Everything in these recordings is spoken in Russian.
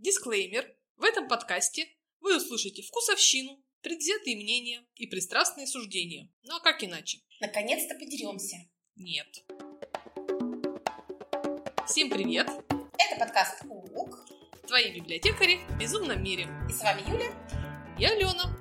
Дисклеймер. В этом подкасте вы услышите вкусовщину, предвзятые мнения и пристрастные суждения. Ну а как иначе? Наконец-то подеремся. Нет. Всем привет! Это подкаст УУК. Твои библиотекари в безумном мире. И с вами Юля. Я Алена.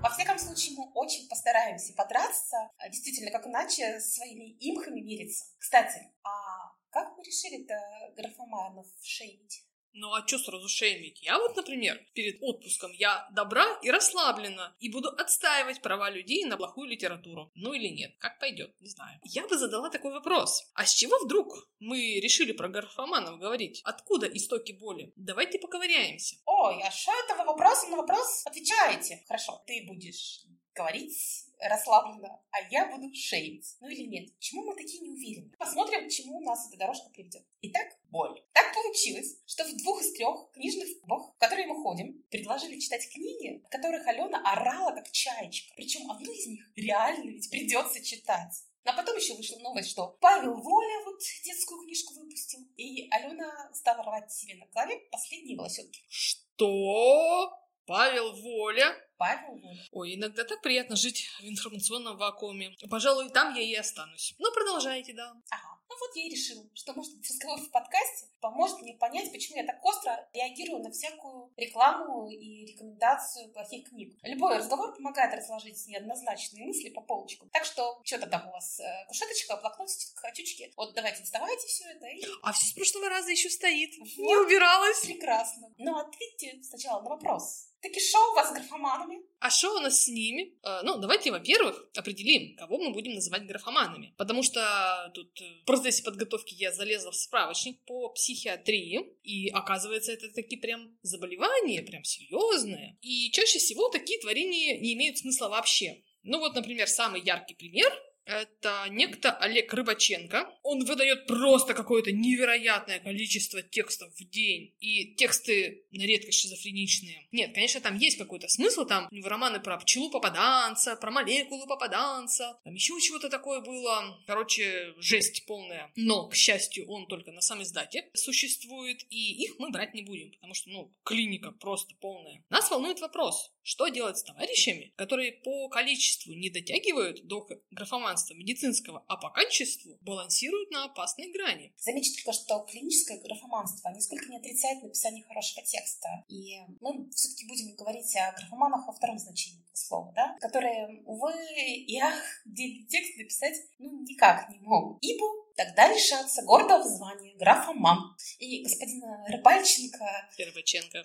Во всяком случае, мы очень постараемся подраться, действительно, как иначе, своими имхами мириться. Кстати, а как вы решили-то графоманов шеймить? Ну а что сразу шеймить? Я вот, например, перед отпуском я добра и расслаблена, и буду отстаивать права людей на плохую литературу. Ну или нет, как пойдет, не знаю. Я бы задала такой вопрос. А с чего вдруг мы решили про графоманов говорить? Откуда истоки боли? Давайте поковыряемся. Ой, а что это вы вопросом на вопрос отвечаете? Хорошо, ты будешь говорить расслабленно, а я буду шеймить. Ну или нет? Почему мы такие неуверенные? Посмотрим, к чему нас эта дорожка приведет. Итак, боль. Так получилось, что в двух из трех книжных клубах, в которые мы ходим, предложили читать книги, в которых Алена орала как чаечка. Причем одну из них реально ведь придется читать. А потом еще вышла новость, что Павел Воля вот детскую книжку выпустил, и Алена стала рвать себе на голове последние волосенки. Что? Павел Воля? Павел Воля. Ой, иногда так приятно жить в информационном вакууме. Пожалуй, там я и останусь. Ну, продолжайте, да. Ага. Ну вот я и решила, что, может быть, разговор в подкасте поможет мне понять, почему я так остро реагирую на всякую рекламу и рекомендацию плохих книг. Любой разговор помогает разложить неоднозначные мысли по полочкам. Так что, что-то там у вас, э, кушеточка, блокнотик, хатючки. Вот давайте доставайте все это и... А все с прошлого раза еще стоит. Вот. Не убиралась. Прекрасно. Но ответьте сначала на вопрос. Таки шоу у вас с графоманами? А что у нас с ними? Э, ну, давайте, во-первых, определим, кого мы будем называть графоманами. Потому что тут э, в процессе подготовки я залезла в справочник по психиатрии, и оказывается, это такие прям заболевания, прям серьезные. И чаще всего такие творения не имеют смысла вообще. Ну вот, например, самый яркий пример это некто Олег Рыбаченко. Он выдает просто какое-то невероятное количество текстов в день. И тексты на редкость шизофреничные. Нет, конечно, там есть какой-то смысл. Там у него романы про пчелу попаданца, про молекулу попаданца. Там еще чего-то такое было. Короче, жесть полная. Но, к счастью, он только на самом издате существует. И их мы брать не будем. Потому что, ну, клиника просто полная. Нас волнует вопрос. Что делать с товарищами, которые по количеству не дотягивают до графоманства медицинского, а по качеству балансируют на опасной грани? Заметьте только, что клиническое графоманство нисколько не отрицает написание хорошего текста. И мы все-таки будем говорить о графоманах во втором значении слова, да? Которые, увы и ах, дельный текст написать ну, никак не могут. Ибо тогда лишатся гордого звания графоман. И господин Рыбальченко... Рыбаченко.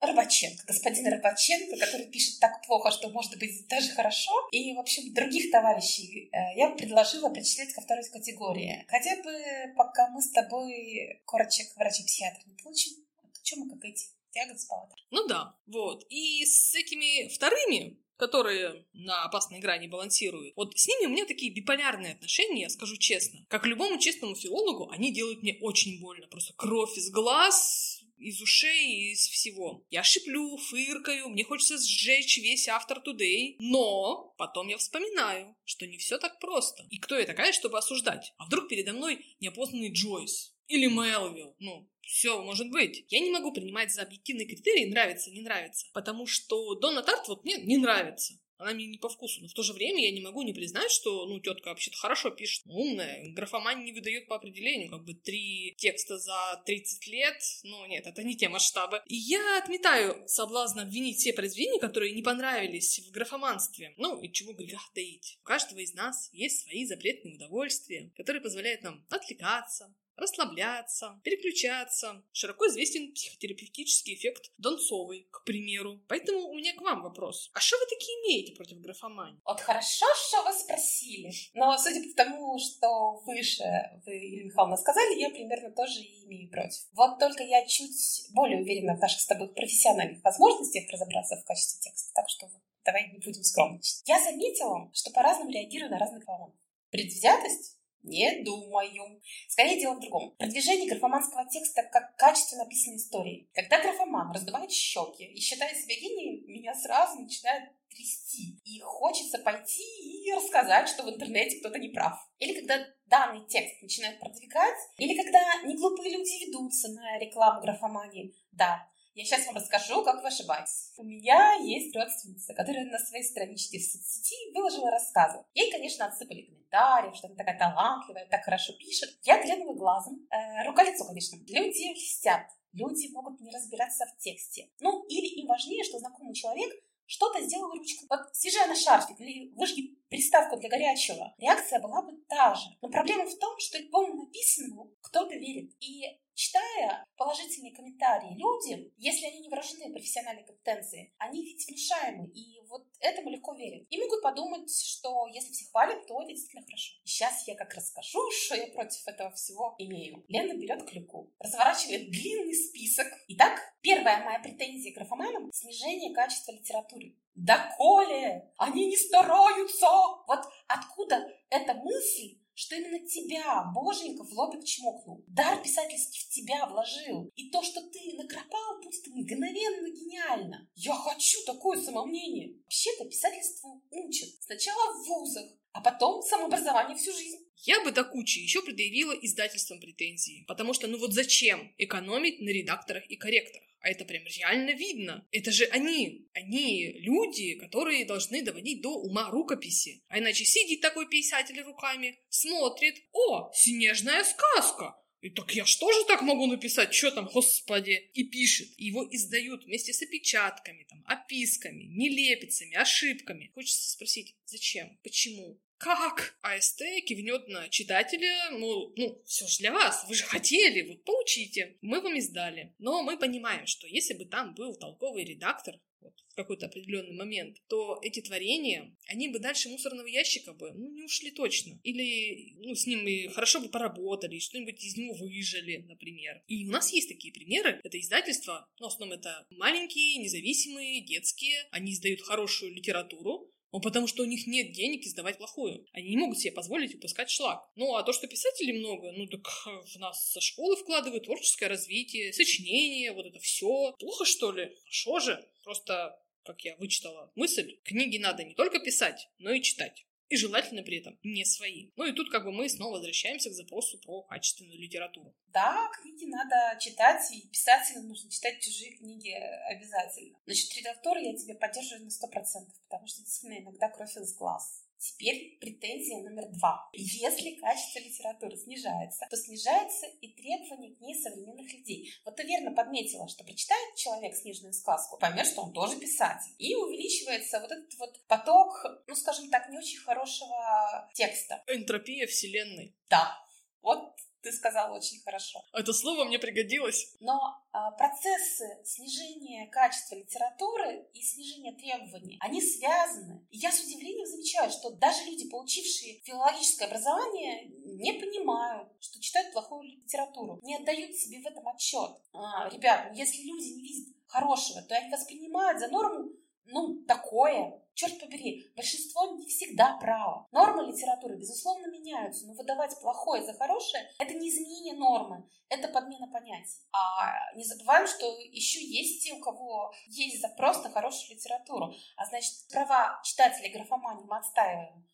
Рыбаченко, господин Рыбаченко, который пишет так плохо, что может быть даже хорошо. И, в общем, других товарищей э, я предложила причислять ко второй категории. Хотя бы пока мы с тобой корочек врача-психиатра не получим, а то чем мы как эти? С палатом. Ну да, вот. И с этими вторыми которые на опасной грани балансируют. Вот с ними у меня такие биполярные отношения, я скажу честно. Как любому честному филологу, они делают мне очень больно. Просто кровь из глаз, из ушей, из всего. Я шиплю, фыркаю, мне хочется сжечь весь автор Today, но потом я вспоминаю, что не все так просто. И кто я такая, чтобы осуждать? А вдруг передо мной неопознанный Джойс? Или Мелвилл? Ну, все может быть. Я не могу принимать за объективные критерии нравится, не нравится, потому что Дона Тарт вот мне не нравится она мне не по вкусу. Но в то же время я не могу не признать, что, ну, тетка вообще-то хорошо пишет, умная. Графомань не выдает по определению, как бы три текста за 30 лет. Ну, нет, это не те масштабы. И я отметаю соблазн обвинить все произведения, которые не понравились в графоманстве. Ну, и чего греха таить. У каждого из нас есть свои запретные удовольствия, которые позволяют нам отвлекаться, расслабляться, переключаться. Широко известен психотерапевтический эффект Донцовой, к примеру. Поэтому у меня к вам вопрос. А что вы такие имеете против графомании? Вот хорошо, что вы спросили. Но судя по тому, что выше вы, Юлия Михайловна, сказали, я примерно тоже и имею против. Вот только я чуть более уверена в наших с тобой профессиональных возможностях разобраться в качестве текста. Так что давай не будем скромничать. Я заметила, что по-разному реагирую на разных графоманов. Предвзятость не думаю. Скорее дело в другом. Продвижение графоманского текста как качественно написанной истории. Когда графоман раздувает щеки и считает себя гением, меня сразу начинает трясти. И хочется пойти и рассказать, что в интернете кто-то не прав. Или когда данный текст начинают продвигать, или когда неглупые люди ведутся на рекламу графомании. Да, я сейчас вам расскажу, как вы ошибаетесь. У меня есть родственница, которая на своей страничке в соцсети выложила рассказы. Ей, конечно, отсыпали комментариев, что она такая талантливая, так хорошо пишет. Я глянула глазом. Э, рука-лицо, конечно. Люди льстят. Люди могут не разбираться в тексте. Ну, или им важнее, что знакомый человек что-то сделал ручкой. Вот свяжи на шарфик или выжги приставку для горячего. Реакция была бы та же. Но проблема в том, что любому написанному кто-то верит. И читая положительные комментарии, люди, если они не выражены профессиональной компетенции, они ведь внушаемы, и вот этому легко верят. И могут подумать, что если все хвалят, то действительно хорошо. И сейчас я как расскажу, что я против этого всего имею. Лена берет клюку, разворачивает длинный список. Итак, первая моя претензия к графоманам — снижение качества литературы. Да коли! Они не стараются! Вот откуда эта мысль что именно тебя, боженька, в лобик чмокнул. Дар писательский в тебя вложил. И то, что ты накропал, будет мгновенно гениально. Я хочу такое самомнение. Вообще-то писательству учат. Сначала в вузах, а потом самообразование всю жизнь. Я бы до кучи еще предъявила издательствам претензии. Потому что, ну вот зачем экономить на редакторах и корректорах? А это прям реально видно. Это же они. Они люди, которые должны доводить до ума рукописи. А иначе сидит такой писатель руками, смотрит. О, снежная сказка. И так я что же так могу написать? Что там, господи? И пишет. Его издают вместе с опечатками, там, описками, нелепицами, ошибками. Хочется спросить, зачем? Почему? Как АСТ кивнет на читателя, мол, ну, все же для вас, вы же хотели, вот получите. Мы вам издали. Но мы понимаем, что если бы там был толковый редактор, вот, в какой-то определенный момент, то эти творения, они бы дальше мусорного ящика бы, ну, не ушли точно. Или, ну, с ним и хорошо бы поработали, что-нибудь из него выжили, например. И у нас есть такие примеры. Это издательства, ну, в основном это маленькие, независимые, детские. Они издают хорошую литературу, ну, потому что у них нет денег издавать плохую. Они не могут себе позволить выпускать шлак. Ну, а то, что писателей много, ну, так в нас со школы вкладывают творческое развитие, сочинение, вот это все. Плохо, что ли? Хорошо же. Просто, как я вычитала мысль, книги надо не только писать, но и читать. И желательно при этом не свои. Ну и тут как бы мы снова возвращаемся к запросу про качественную литературу. Да, книги надо читать, и писателям нужно читать чужие книги обязательно. Значит, редактор я тебе поддерживаю на сто процентов, потому что действительно иногда кровь из глаз. Теперь претензия номер два. Если качество литературы снижается, то снижается и требование к ней современных людей. Вот ты верно подметила, что прочитает человек снежную сказку, поймет, что он тоже писатель. И увеличивается вот этот вот поток, ну, скажем так, не очень хорошего текста. Энтропия вселенной. Да. Вот ты сказала очень хорошо. Это слово мне пригодилось. Но а, процессы снижения качества литературы и снижения требований, они связаны. И я с удивлением замечаю, что даже люди, получившие филологическое образование, не понимают, что читают плохую литературу, не отдают себе в этом отчет. А, ребят, ну если люди не видят хорошего, то они воспринимают за норму ну, такое. Черт побери, большинство не всегда право. Нормы литературы, безусловно, меняются, но выдавать плохое за хорошее – это не изменение нормы, это подмена понятий. А не забываем, что еще есть те, у кого есть запрос на хорошую литературу. А значит, права читателей графомании мы отстаиваем.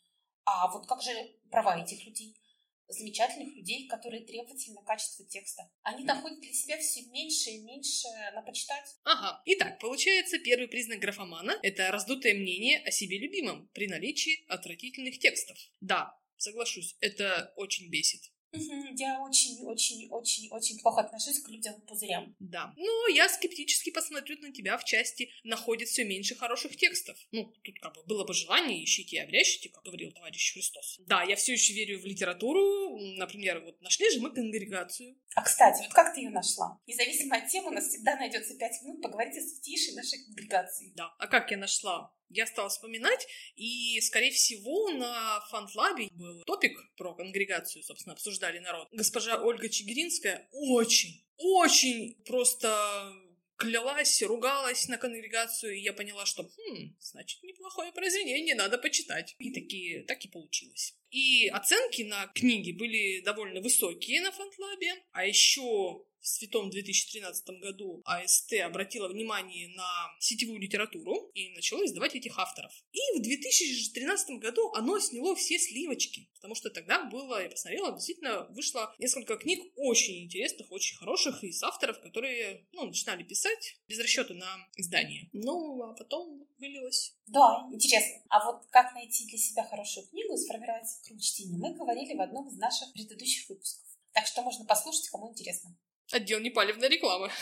А вот как же права этих людей? Замечательных людей, которые требовательны качества текста. Они находят для себя все меньше и меньше на почитать. Ага. Итак, получается, первый признак графомана — это раздутое мнение о себе любимом при наличии отвратительных текстов. Да, соглашусь, это очень бесит. Я очень-очень-очень-очень плохо отношусь к людям пузырям. Да. Но я скептически посмотрю на тебя в части «находит все меньше хороших текстов». Ну, тут как бы было бы желание, ищите и обрящите, как говорил товарищ Христос. Да, я все еще верю в литературу. Например, вот нашли же мы конгрегацию. А, кстати, вот как ты ее нашла? Независимо от темы, у нас всегда найдется пять минут поговорить о святейшей нашей конгрегации. Да. А как я нашла? Я стала вспоминать, и, скорее всего, на фантлабе был топик про конгрегацию, собственно, обсуждали народ. Госпожа Ольга Чигиринская очень, очень просто клялась, ругалась на конгрегацию, и я поняла, что, хм, значит, неплохое произведение, надо почитать. И таки, так и получилось. И оценки на книги были довольно высокие на фантлабе, а еще в святом 2013 году АСТ обратила внимание на сетевую литературу и начала издавать этих авторов. И в 2013 году оно сняло все сливочки, потому что тогда было, я посмотрела, действительно вышло несколько книг очень интересных, очень хороших из авторов, которые ну, начинали писать без расчета на издание. Ну, а потом вылилось. Да, интересно. А вот как найти для себя хорошую книгу и сформировать круг чтения, мы говорили в одном из наших предыдущих выпусков. Так что можно послушать, кому интересно. Отдел непалевной рекламы.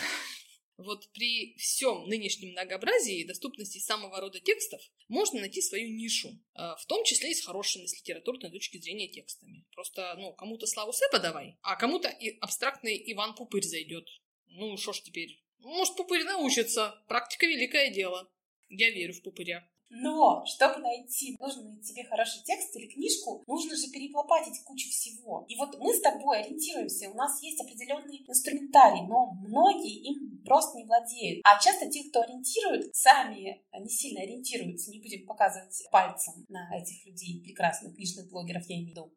Вот при всем нынешнем многообразии и доступности самого рода текстов можно найти свою нишу, а, в том числе и с хорошими с литературной точки зрения текстами. Просто, ну, кому-то Славу Сэпа давай, а кому-то и абстрактный Иван Пупырь зайдет. Ну, что ж теперь? Может, Пупырь научится. Практика — великое дело. Я верю в Пупыря. Но, чтобы найти нужный тебе хороший текст или книжку, нужно же переплопатить кучу всего. И вот мы с тобой ориентируемся, у нас есть определенный инструментарий, но многие им просто не владеют. А часто те, кто ориентируют, сами не сильно ориентируются, не будем показывать пальцем на этих людей, прекрасных книжных блогеров, я имею в виду.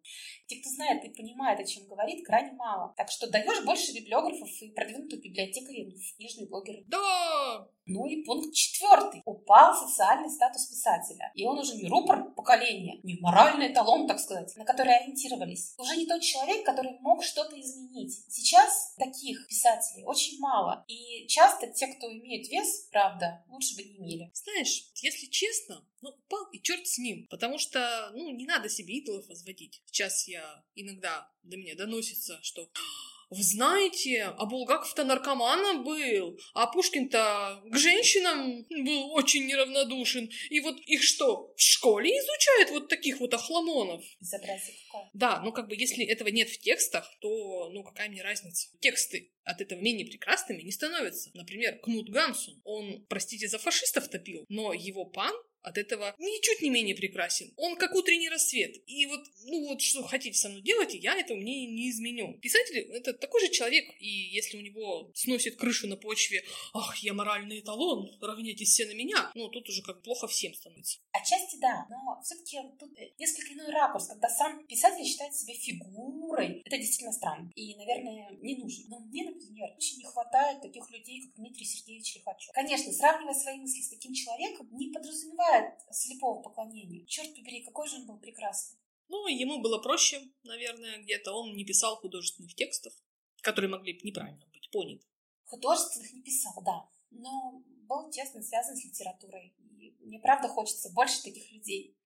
Те, кто знает и понимает, о чем говорит, крайне мало. Так что даешь больше библиографов и продвинутых библиотекарей в книжные блогеры. Да! Ну и пункт четвертый. Упал социальный статус писателя. И он уже не рупор поколения, не моральный эталон, так сказать, на который ориентировались. Уже не тот человек, который мог что-то изменить. Сейчас таких писателей очень мало. И часто те, кто имеет вес, правда, лучше бы не имели. Знаешь, если честно, ну, упал и черт с ним. Потому что, ну, не надо себе идолов возводить. Сейчас я иногда до меня доносится, что вы знаете, а Булгаков-то наркоманом был, а Пушкин-то к женщинам был очень неравнодушен. И вот их что, в школе изучают вот таких вот охламонов? Безобразие какое. Да, ну как бы если этого нет в текстах, то ну какая мне разница? Тексты от этого менее прекрасными не становятся. Например, Кнут Гансун, он, простите, за фашистов топил, но его пан от этого ничуть не менее прекрасен. Он как утренний рассвет. И вот, ну вот, что хотите со мной делать, я этого мне не изменю. Писатель — это такой же человек, и если у него сносит крышу на почве «Ах, я моральный эталон, равняйтесь все на меня», ну, тут уже как плохо всем становится. Отчасти да, но все таки тут несколько иной ракурс, когда сам писатель считает себя фигурой. Это действительно странно и, наверное, не нужно. Но мне, например, очень не хватает таких людей, как Дмитрий Сергеевич Лихачев. Конечно, сравнивая свои мысли с таким человеком, не подразумевая бывает слепого поклонения. Черт побери, какой же он был прекрасный. Ну, ему было проще, наверное, где-то. Он не писал художественных текстов, которые могли неправильно быть поняты. Художественных не писал, да. Но был тесно связан с литературой. И мне правда хочется больше таких людей.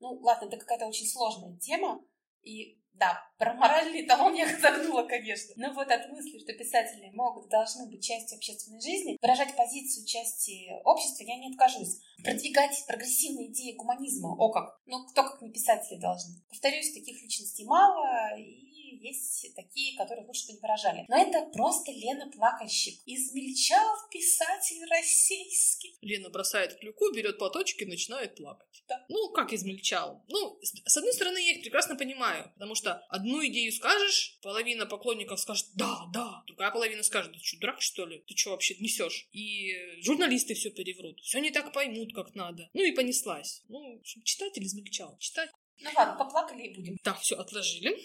Ну, ладно, это какая-то очень сложная тема. И да, про моральный эталон я загнула, конечно. Но вот от мысли, что писатели могут, должны быть частью общественной жизни, выражать позицию части общества я не откажусь. Продвигать прогрессивные идеи гуманизма, о как. Ну, кто как не писатели должны. Повторюсь, таких личностей мало, и есть такие, которые лучше бы не выражали. Но это просто Лена Плакальщик. Измельчал писатель российский. Лена бросает клюку, берет платочек и начинает плакать. Да. Ну, как измельчал? Ну, с одной стороны, я их прекрасно понимаю, потому что одну идею скажешь, половина поклонников скажет «да, да», другая половина скажет «ты что, дурак, что ли? Ты что вообще несешь?» И журналисты все переврут, все не так поймут, как надо. Ну и понеслась. Ну, читатель измельчал. Читать ну ладно, поплакали и будем. Так, все, отложили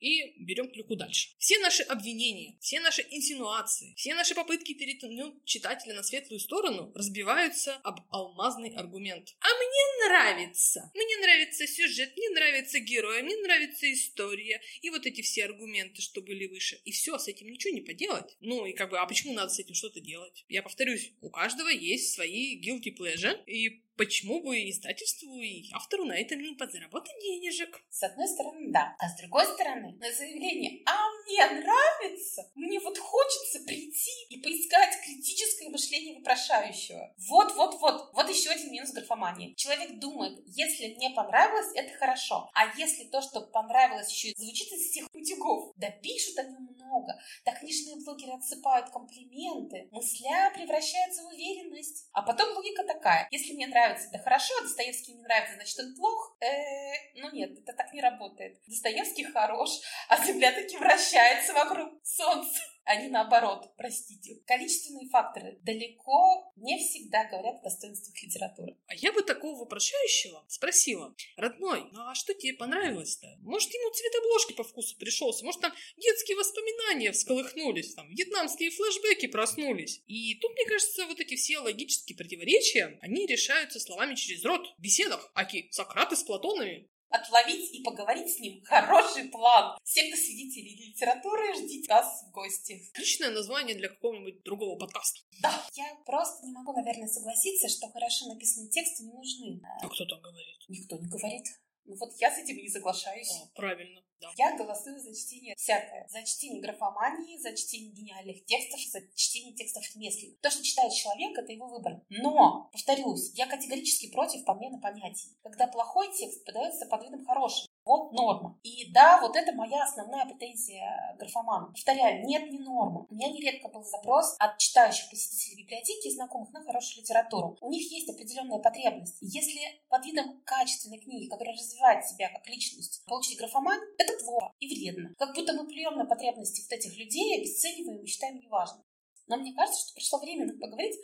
и берем клюку дальше. Все наши обвинения, все наши инсинуации, все наши попытки перетянуть читателя на светлую сторону разбиваются об алмазный аргумент. А мне нравится. Мне нравится сюжет, мне нравится герой, мне нравится история. И вот эти все аргументы, что были выше. И все, с этим ничего не поделать. Ну и как бы, а почему надо с этим что-то делать? Я повторюсь, у каждого есть свои guilty pleasure, и Почему бы издательству и автору на этом не подзаработать денежек? С одной стороны, да. А с другой стороны, на заявление «А мне нравится!» Мне вот хочется прийти и поискать критическое мышление вопрошающего. Вот-вот-вот. Вот еще один минус графомании. Человек думает, если мне понравилось, это хорошо. А если то, что понравилось, еще и звучит из всех утюгов, да пишут они много, да книжные блогеры отсыпают комплименты, мысля превращается в уверенность. А потом логика такая. Если мне нравится нравится, это хорошо, а Достоевский не нравится, значит, он плох. Э, ну нет, это так не работает. Достоевский хорош, а Земля таки вращается вокруг Солнца. а не наоборот, простите. Количественные факторы далеко не всегда говорят о достоинствах литературы. А я бы такого вопрошающего спросила. Родной, ну а что тебе понравилось-то? Может, ему цвет обложки по вкусу пришелся? Может, там детские воспоминания всколыхнулись? Там вьетнамские флешбеки проснулись? И тут, мне кажется, вот эти все логические противоречия, они решаются словами через рот, в беседах. Аки Сократы с Платонами отловить и поговорить с ним. Хороший план. Все, кто свидетели литературы, ждите нас в гости. Отличное название для какого-нибудь другого подкаста. Да. Я просто не могу, наверное, согласиться, что хорошо написанные тексты не нужны. А кто там говорит? Никто не говорит. Ну вот я с этим не соглашаюсь. О, правильно. Да. Я голосую за чтение всякое. За чтение графомании, за чтение гениальных текстов, за чтение текстов ремесленников. То, что читает человек, это его выбор. Но, повторюсь, я категорически против подмены понятий. Когда плохой текст подается под видом хорошего. Вот норма. И да, вот это моя основная претензия графоману. Повторяю, нет, не норма. У меня нередко был запрос от читающих посетителей библиотеки и знакомых на хорошую литературу. У них есть определенная потребность. Если под видом качественной книги, которая развивает себя как личность, получить графоман, это плохо и вредно. Как будто мы плюем на потребности вот этих людей, обесцениваем и считаем неважным. Но мне кажется, что пришло время нам поговорить,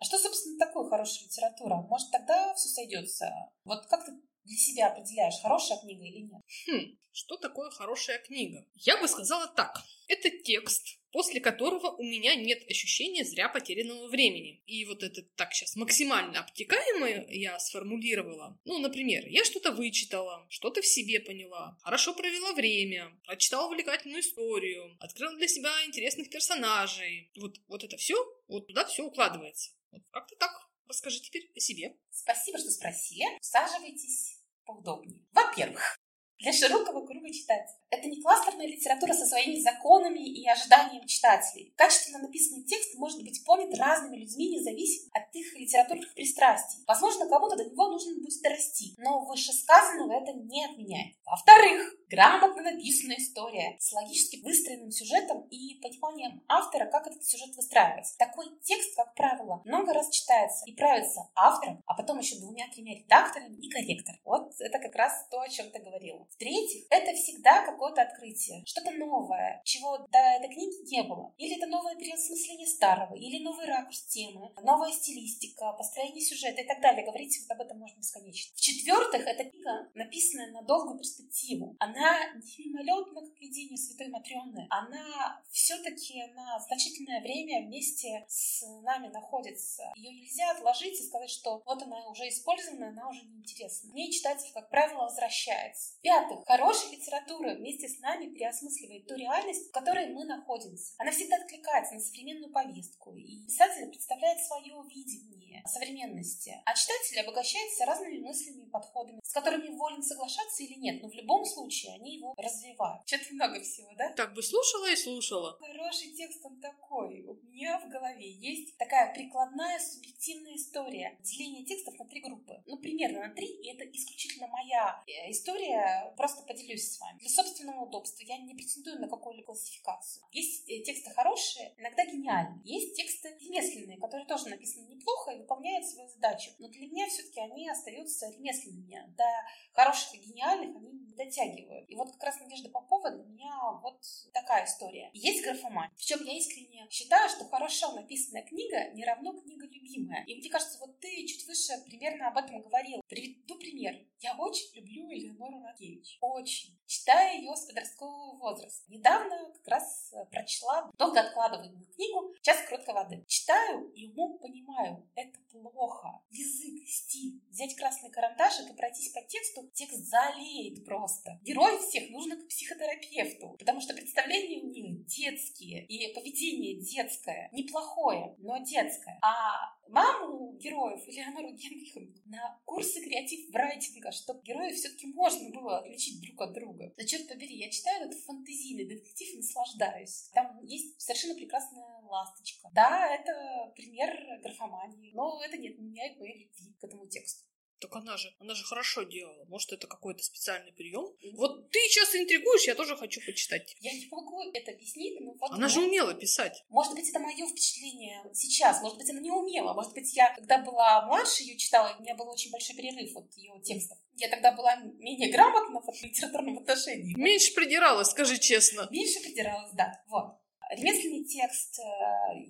а что, собственно, такое хорошая литература? Может, тогда все сойдется? Вот как ты для себя определяешь, хорошая книга или нет? Хм, что такое хорошая книга? Я бы сказала так. Это текст, после которого у меня нет ощущения зря потерянного времени. И вот это так сейчас максимально обтекаемое я сформулировала. Ну, например, я что-то вычитала, что-то в себе поняла, хорошо провела время, прочитала увлекательную историю, открыла для себя интересных персонажей. Вот, вот это все, вот туда все укладывается. Вот как-то так. Расскажи теперь о себе. Спасибо, что спросили. Усаживайтесь поудобнее. Во-первых, для широкого круга читателей. Это не кластерная литература со своими законами и ожиданиями читателей. Качественно написанный текст может быть понят разными людьми, независимо от их литературных пристрастий. Возможно, кому-то до него нужно будет дорасти, но вышесказанного это не отменяет. Во-вторых, грамотно написанная история с логически выстроенным сюжетом и пониманием автора, как этот сюжет выстраивается. Такой текст, как правило, много раз читается и правится автором, а потом еще двумя-тремя редакторами и корректором. Вот это как раз то, о чем ты говорила. В-третьих, это всегда какое-то открытие, что-то новое, чего до этой книги не было. Или это новое переосмысление старого, или новый ракурс темы, новая стилистика, построение сюжета и так далее. Говорить вот об этом можно бесконечно. В-четвертых, эта книга, написанная на долгую перспективу. Она не мимолетна, как видение Святой Матрёны. Она все-таки на значительное время вместе с нами находится. Ее нельзя отложить и сказать, что вот она уже использована, она уже неинтересна. Мне читатель, как правило, возвращается. В-пятых, хорошая литература вместе с нами переосмысливает ту реальность, в которой мы находимся. Она всегда откликается на современную повестку, и писатель представляет свое видение современности, а читатель обогащается разными мыслями и подходами, с которыми волен соглашаться или нет, но в любом случае они его развивают. Что-то много всего, да? Так бы слушала и слушала. Хороший текст он такой. У меня в голове есть такая прикладная субъективная история. Деление текстов на три группы. Ну, примерно на три, и это исключительно моя э, история. Просто поделюсь с вами. Для собственного удобства я не претендую на какую-либо классификацию. Есть э, тексты хорошие, иногда гениальные. Есть тексты ремесленные, которые тоже написаны неплохо и выполняют свою задачу. Но для меня все-таки они остаются ремесленными. До хороших и гениальных они не дотягивают. И вот как раз Надежда Попова для меня вот такая история. Есть графоман. Причем я искренне считаю, что хорошо написанная книга не равно книга любимая. И мне кажется, вот ты чуть выше примерно об этом говорил. Приведу пример. Я очень люблю Элеонору Ракевич. Очень. Читаю ее с подросткового возраста. Недавно как раз прочла долго откладываемую книгу «Час кроткой воды». Читаю и умом понимаю, это плохо. Язык, стиль. Взять красный карандашик и пройтись по тексту, текст залеет просто. Героев всех нужно к психотерапевту, потому что представления у них детские, и поведение детское. Неплохое, но детское. А маму героев, Элеонору Генриховну, на курсы креатив-райтинга, чтобы героев все-таки можно было отличить друг от друга. Да черт побери, я читаю этот фантазийный детектив и наслаждаюсь. Там есть совершенно прекрасная ласточка. Да, это пример графомании, но это не отменяет моей любви к этому тексту. Так она же, она же хорошо делала. Может, это какой-то специальный прием? Вот ты сейчас интригуешь, я тоже хочу почитать. Я не могу это объяснить, но вот... Она же умела писать. Может быть, это мое впечатление сейчас. Может быть, она не умела. Может быть, я, когда была младше, ее читала, у меня был очень большой перерыв от ее текстов. Я тогда была менее грамотна в литературном отношении. Меньше придиралась, скажи честно. Меньше придиралась, да. Вот. Ремесленный текст, э,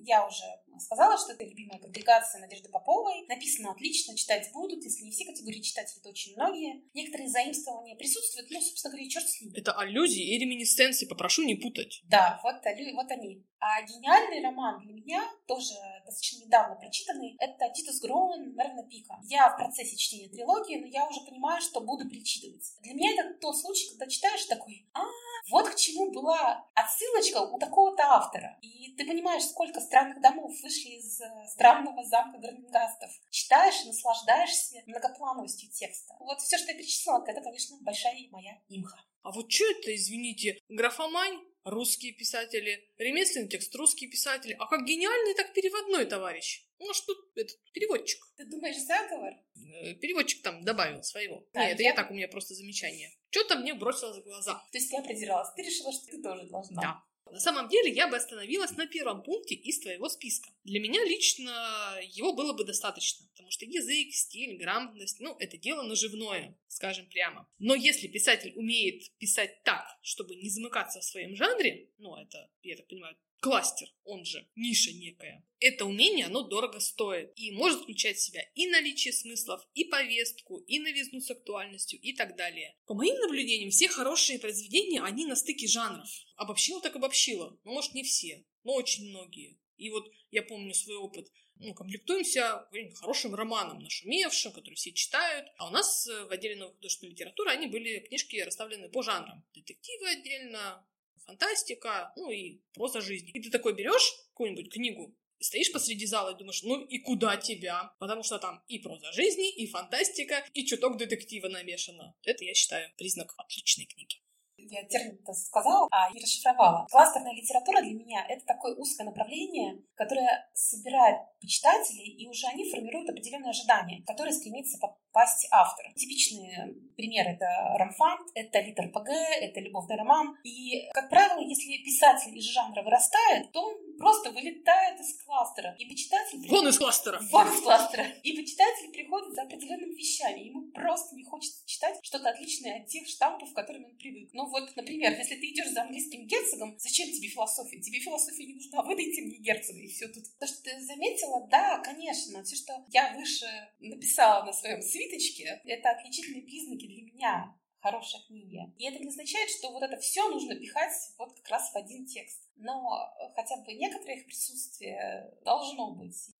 я уже сказала, что это любимая публикация Надежды Поповой. Написано отлично, читать будут. Если не все категории читателей, то очень многие. Некоторые заимствования присутствуют, ну, собственно говоря, черт с ними. Это аллюзии и реминисценции, попрошу не путать. Да, вот, вот они. А гениальный роман для меня, тоже достаточно недавно прочитанный, это Титус Гроуэн Мервина Пика. Я в процессе чтения трилогии, но я уже понимаю, что буду перечитывать. Для меня это тот случай, когда читаешь такой, а, вот к чему была отсылочка у такого-то автора. И ты понимаешь, сколько странных домов вышли из э, странного замка Гарнингастов. Читаешь и наслаждаешься многоплановостью текста. Вот все, что я перечислила, это, конечно, большая моя имха. А вот что это, извините, графомань? Русские писатели, ремесленный текст, русские писатели. А как гениальный, так переводной товарищ. Ну, а что этот переводчик? Ты думаешь, заговор? Э, переводчик там добавил своего. Да, Нет, это я... я так, у меня просто замечание. Что-то мне бросилось в глаза. То есть я придиралась. Ты решила, что ты тоже должна. Да. На самом деле я бы остановилась на первом пункте из твоего списка. Для меня лично его было бы достаточно, потому что язык, стиль, грамотность, ну, это дело наживное, скажем прямо. Но если писатель умеет писать так, чтобы не замыкаться в своем жанре, ну, это, я так понимаю, кластер, он же ниша некая. Это умение, оно дорого стоит и может включать в себя и наличие смыслов, и повестку, и новизну с актуальностью и так далее. По моим наблюдениям, все хорошие произведения, они на стыке жанров. Обобщила так обобщила. Ну, может, не все, но очень многие. И вот я помню свой опыт. Ну, комплектуемся хорошим романом, нашумевшим, который все читают. А у нас в отделе новой художественной литературы они были книжки расставлены по жанрам. Детективы отдельно, фантастика, ну и проза жизни. И ты такой берешь какую-нибудь книгу, стоишь посреди зала и думаешь, ну и куда тебя? Потому что там и проза жизни, и фантастика, и чуток детектива намешано. Это, я считаю, признак отличной книги я термин-то сказала, а и расшифровала. Кластерная литература для меня — это такое узкое направление, которое собирает почитателей, и уже они формируют определенные ожидания, которые стремится попасть автор. Типичные примеры — это ромфант, это литер ПГ, это любовный роман. И, как правило, если писатель из жанра вырастает, то он просто вылетает из кластера. И почитатель... Вон из кластера! Вон из кластера! И почитатель приходит за определенными вещами. Ему просто не хочется читать что-то отличное от тех штампов, к которым он привык. Ну вот, например, если ты идешь за английским герцогом, зачем тебе философия? Тебе философия не нужна, выдайте мне герцога, и все тут. То, что ты заметила, да, конечно, все, что я выше написала на своем свиточке, это отличительные признаки для меня хорошей книги. И это не означает, что вот это все нужно пихать вот как раз в один текст. Но хотя бы некоторое их присутствие должно быть.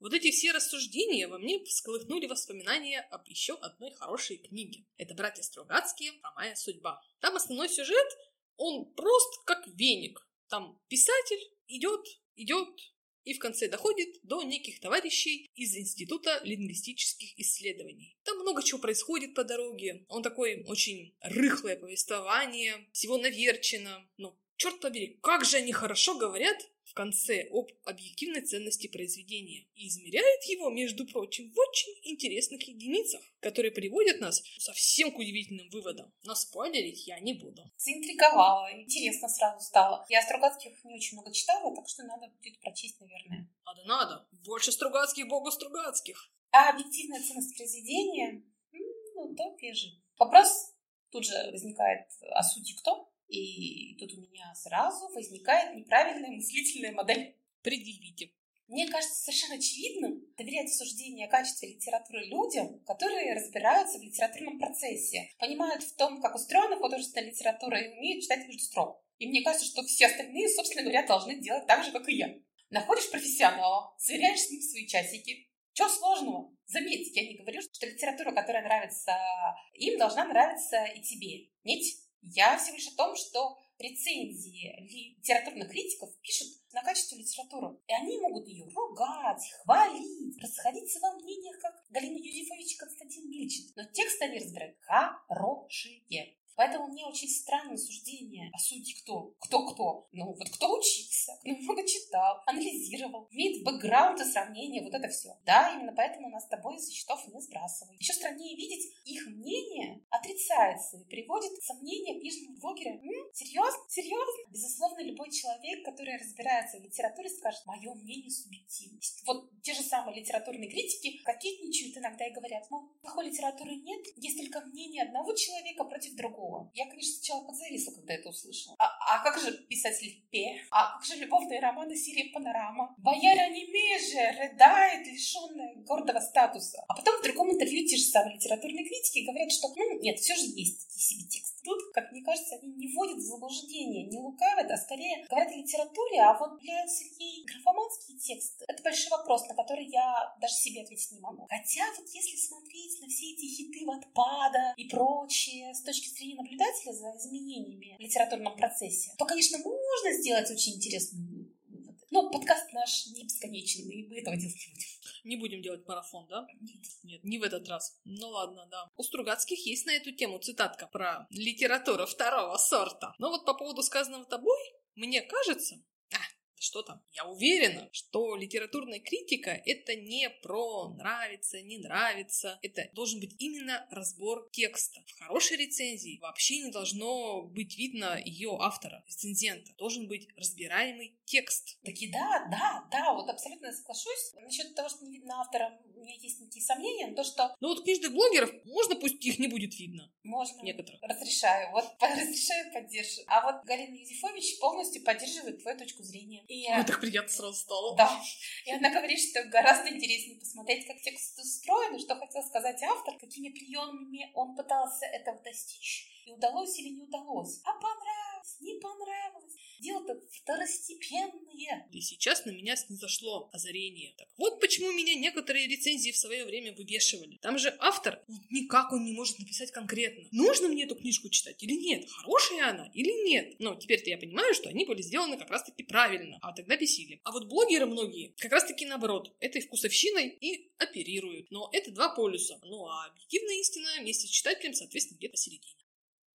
Вот эти все рассуждения во мне всколыхнули воспоминания об еще одной хорошей книге. Это «Братья Стругацкие. Хромая судьба». Там основной сюжет, он прост как веник. Там писатель идет, идет, и в конце доходит до неких товарищей из Института лингвистических исследований. Там много чего происходит по дороге. Он такой очень рыхлое повествование, всего наверчено. Но, черт побери, как же они хорошо говорят в конце об объективной ценности произведения и измеряет его, между прочим, в очень интересных единицах, которые приводят нас совсем к удивительным выводам. Но спойлерить я не буду. Заинтриговала, интересно сразу стало. Я Стругацких не очень много читала, так что надо будет прочесть, наверное. Надо, надо. Больше Стругацких, богу Стругацких. А объективная ценность произведения? Ну, да, же. Вопрос тут же возникает, а сути кто? И тут у меня сразу возникает неправильная мыслительная модель. Предъявите. Мне кажется совершенно очевидным доверять суждение о качестве литературы людям, которые разбираются в литературном процессе, понимают в том, как устроена художественная литература и умеют читать между строк. И мне кажется, что все остальные, собственно говоря, должны делать так же, как и я. Находишь профессионала, сверяешь с ним свои часики. Чего сложного? Заметьте, я не говорю, что литература, которая нравится им, должна нравиться и тебе. Нет, я всего лишь о том, что рецензии литературных критиков пишут на качество литературы. И они могут ее ругать, хвалить, расходиться во мнениях, как Галина Юзефович и Константин Гличин. Но тексты они разбирают хорошие. Поэтому мне очень странное суждение. По сути, кто? Кто-кто? Ну, вот кто учился, ну, много читал, анализировал, имеет бэкграунд и сравнение, вот это все. Да, именно поэтому нас с тобой со счетов не сбрасывают. Еще страннее видеть, их мнение отрицается и приводит сомнения книжного блогера. М? Серьезно? Серьезно? Безусловно, любой человек, который разбирается в литературе, скажет, мое мнение субъективно. Вот те же самые литературные критики кокетничают иногда и говорят, мол, плохой литературы нет, есть только мнение одного человека против другого. Ого. Я, конечно, сначала подзависла, когда это услышала. А, а как же писатель П? А как же любовные романы серии «Панорама»? Бояре аниме же рыдает, лишенная гордого статуса. А потом в другом интервью те же самые литературные критики говорят, что ну, нет, все же есть такие себе тексты. Тут, как мне кажется, они не вводят в заблуждение, не лукавят, а скорее говорят о литературе, а вот являются ли графоманские тексты? Это большой вопрос, на который я даже себе ответить не могу. Хотя вот если смотреть на все эти хиты Ватпада и прочее с точки зрения наблюдателя за изменениями в литературном процессе, то, конечно, можно сделать очень интересную ну, подкаст наш не бесконечен, и мы этого делать не будем. Не будем делать марафон, да? Нет. Нет, не в этот раз. Ну ладно, да. У Стругацких есть на эту тему цитатка про литературу второго сорта. Но вот по поводу сказанного тобой, мне кажется, что там? Я уверена, что литературная критика — это не про нравится, не нравится. Это должен быть именно разбор текста. В хорошей рецензии вообще не должно быть видно ее автора, рецензента. Должен быть разбираемый текст. Таки да, да, да, вот абсолютно соглашусь. Насчет того, что не видно автора, у меня есть некие сомнения, то, что... Ну вот книжных блогеров, можно пусть их не будет видно? Можно. Некоторых. Разрешаю, вот разрешаю, поддерживаю. А вот Галина Юзефович полностью поддерживает твою точку зрения. И... Ой, так приятно сразу стало. Да. И она говорит, что гораздо интереснее посмотреть, как текст устроен, и что хотел сказать автор, какими приемами он пытался этого достичь. И удалось или не удалось. А понравилось, не понравилось. Дело-то второстепенное. И сейчас на меня снизошло озарение. Так вот почему меня некоторые рецензии в свое время вывешивали. Там же автор, ну, никак он не может написать конкретно. Нужно мне эту книжку читать или нет? Хорошая она или нет? Но теперь-то я понимаю, что они были сделаны как раз-таки правильно, а тогда бесили. А вот блогеры многие как раз-таки наоборот, этой вкусовщиной и оперируют. Но это два полюса. Ну а объективная истина вместе с читателем, соответственно, где-то посередине.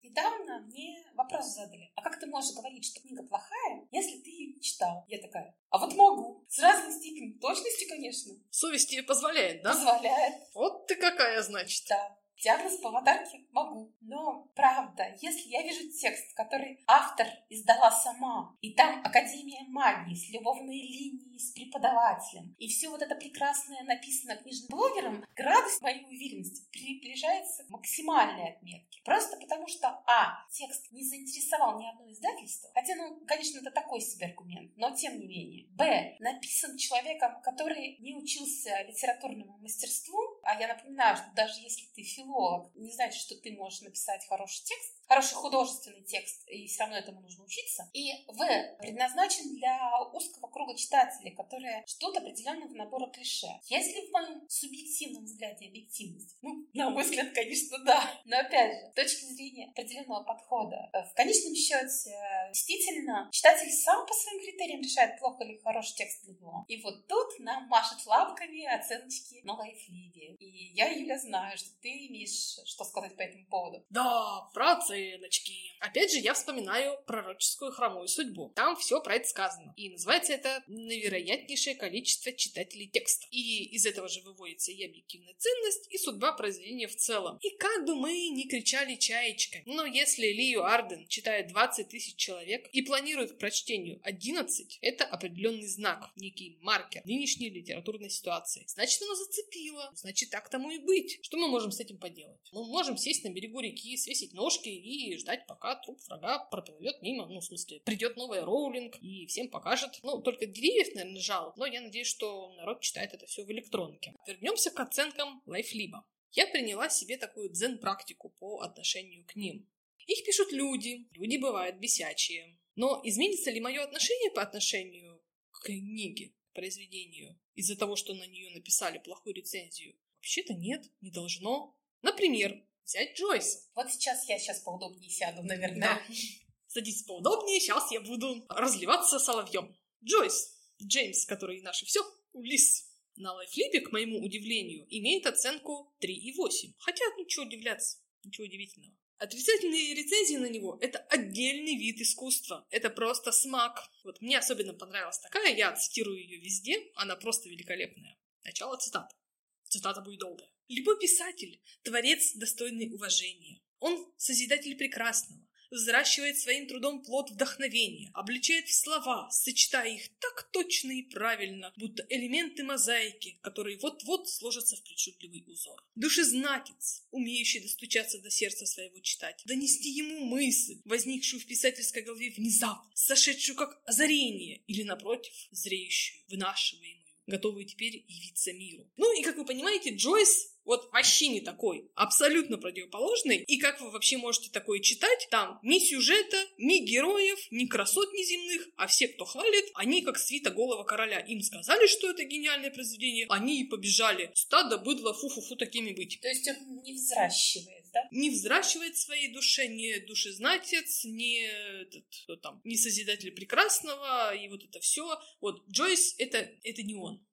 Недавно мне вопрос задали. А как ты можешь говорить, что книга плохая, если ты ее не читал? Я такая, а вот могу. С разной степенью точности, конечно. Совесть тебе позволяет, да? Позволяет. Вот ты какая, значит. Да. Диагноз по аватарке могу. Но, правда, если я вижу текст, который автор издала сама, и там Академия магии с любовной линией с преподавателем, и все вот это прекрасное написано книжным блогером, градус моей уверенности приближается к максимальной отметке. Просто потому что, а, текст не заинтересовал ни одно издательство, хотя, ну, конечно, это такой себе аргумент, но тем не менее. Б, написан человеком, который не учился литературному мастерству, а я напоминаю, что даже если ты филолог, не значит, что ты можешь написать хороший текст, хороший художественный текст, и все равно этому нужно учиться. И В предназначен для узкого круга читателей, которые ждут определенного набора клише. Если в моем субъективном взгляде объективность, ну, на мой взгляд, конечно, да. Но опять же, с точки зрения определенного подхода, э, в конечном счете, действительно, читатель сам по своим критериям решает, плохо или хороший текст для него. И вот тут нам машет лапками оценочки на лайфливе. И я, Юля, знаю, что ты имеешь что сказать по этому поводу. Да, про оценочки. Опять же, я вспоминаю пророческую хромую судьбу. Там все про это сказано. И называется это «Навероятнейшее количество читателей текста». И из этого же выводится и объективная ценность, и судьба произведения в целом. И как бы мы ни кричали чаечкой, но если Лию Арден читает 20 тысяч человек и планирует к прочтению 11, это определенный знак, некий маркер нынешней литературной ситуации. Значит, она зацепила. Значит, так тому и быть. Что мы можем с этим поделать? Мы можем сесть на берегу реки, свесить ножки и ждать, пока труп врага проплывет мимо. Ну, в смысле, придет новая Роулинг и всем покажет. Ну, только деревьев, наверное, жалоб, но я надеюсь, что народ читает это все в электронке. Вернемся к оценкам лайфлиба. Я приняла себе такую дзен-практику по отношению к ним. Их пишут люди, люди бывают бесячие. Но изменится ли мое отношение по отношению к книге, к произведению, из-за того, что на нее написали плохую рецензию? Вообще-то нет, не должно. Например, взять Джойс. Вот сейчас я сейчас поудобнее сяду, наверное. Да. Садитесь поудобнее, сейчас я буду разливаться соловьем. Джойс, Джеймс, который наше все, Лис, на лайфлипе, к моему удивлению, имеет оценку 3,8. Хотя, ну, чего удивляться, ничего удивительного. Отрицательные рецензии на него — это отдельный вид искусства. Это просто смак. Вот мне особенно понравилась такая, я цитирую ее везде, она просто великолепная. Начало цитаты. Цитата будет долгая. Любой писатель — творец, достойный уважения. Он — созидатель прекрасного, взращивает своим трудом плод вдохновения, обличает в слова, сочетая их так точно и правильно, будто элементы мозаики, которые вот-вот сложатся в причудливый узор. Душезнатец, умеющий достучаться до сердца своего читателя, донести ему мысль, возникшую в писательской голове внезапно, сошедшую как озарение, или, напротив, зреющую, вынашиваемую, готовую теперь явиться миру. Ну и, как вы понимаете, Джойс вот вообще не такой, абсолютно противоположный. И как вы вообще можете такое читать? Там ни сюжета, ни героев, ни красот неземных, а все, кто хвалит, они как свита голого короля. Им сказали, что это гениальное произведение, они и побежали. Стадо, быдло, фу-фу-фу такими быть. То есть он не взращивает, да? Не взращивает своей душе ни душезнатец, ни этот, кто там, ни Созидатель Прекрасного, и вот это все. Вот Джойс это, это не он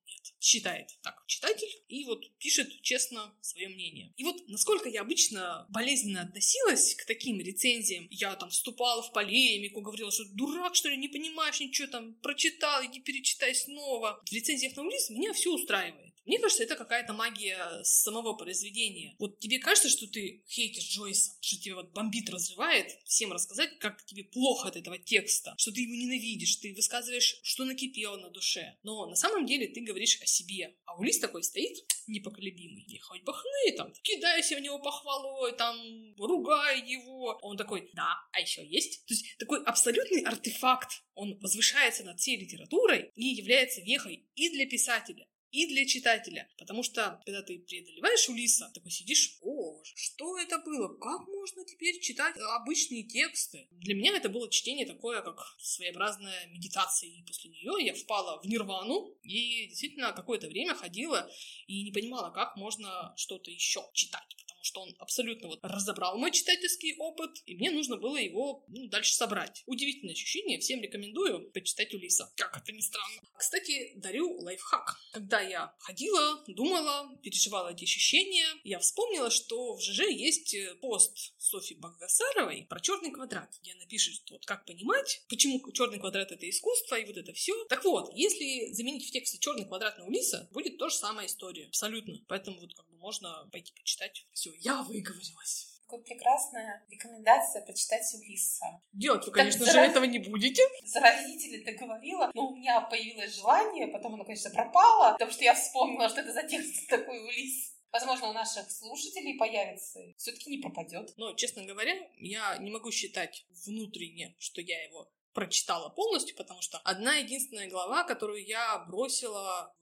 считает так читатель и вот пишет честно свое мнение. И вот насколько я обычно болезненно относилась к таким рецензиям, я там вступала в полемику, говорила, что дурак, что ли, не понимаешь ничего, там, прочитал, иди перечитай снова. В рецензиях на улице меня все устраивает. Мне кажется, это какая-то магия самого произведения. Вот тебе кажется, что ты хейтишь Джойса, что тебя вот бомбит, разрывает, всем рассказать, как тебе плохо от этого текста, что ты его ненавидишь, ты высказываешь, что накипело на душе. Но на самом деле ты говоришь о себе. А Улис такой стоит, непоколебимый, и хоть бы там, кидайся в него похвалой, там, ругай его. Он такой, да, а еще есть. То есть такой абсолютный артефакт. Он возвышается над всей литературой и является вехой и для писателя, и для читателя. Потому что, когда ты преодолеваешь Улиса, такой сидишь, о, что это было? Как можно теперь читать обычные тексты? Для меня это было чтение такое, как своеобразная медитация. И после нее я впала в нирвану и действительно какое-то время ходила и не понимала, как можно что-то еще читать потому что он абсолютно вот разобрал мой читательский опыт, и мне нужно было его ну, дальше собрать. Удивительное ощущение, всем рекомендую почитать Улиса. Как это ни странно. Кстати, дарю лайфхак. Когда я ходила, думала, переживала эти ощущения, я вспомнила, что в ЖЖ есть э, пост Софьи Багдасаровой про черный квадрат, где она пишет, что вот как понимать, почему черный квадрат это искусство и вот это все. Так вот, если заменить в тексте черный квадрат на Улиса, будет то же самая история. Абсолютно. Поэтому вот как бы можно пойти почитать. Все, я выговорилась такая прекрасная рекомендация почитать Улисса. Делать вы, конечно так, же, этого не будете. Заразительно ты говорила, но у меня появилось желание, потом оно, конечно, пропало, потому что я вспомнила, что это за текст такой Улисс. Возможно, у наших слушателей появится, все-таки не пропадет. Но, честно говоря, я не могу считать внутренне, что я его прочитала полностью, потому что одна единственная глава, которую я бросила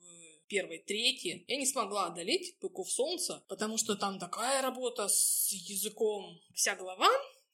первой трети, я не смогла одолеть «Быков солнца», потому что там такая работа с языком. Вся глава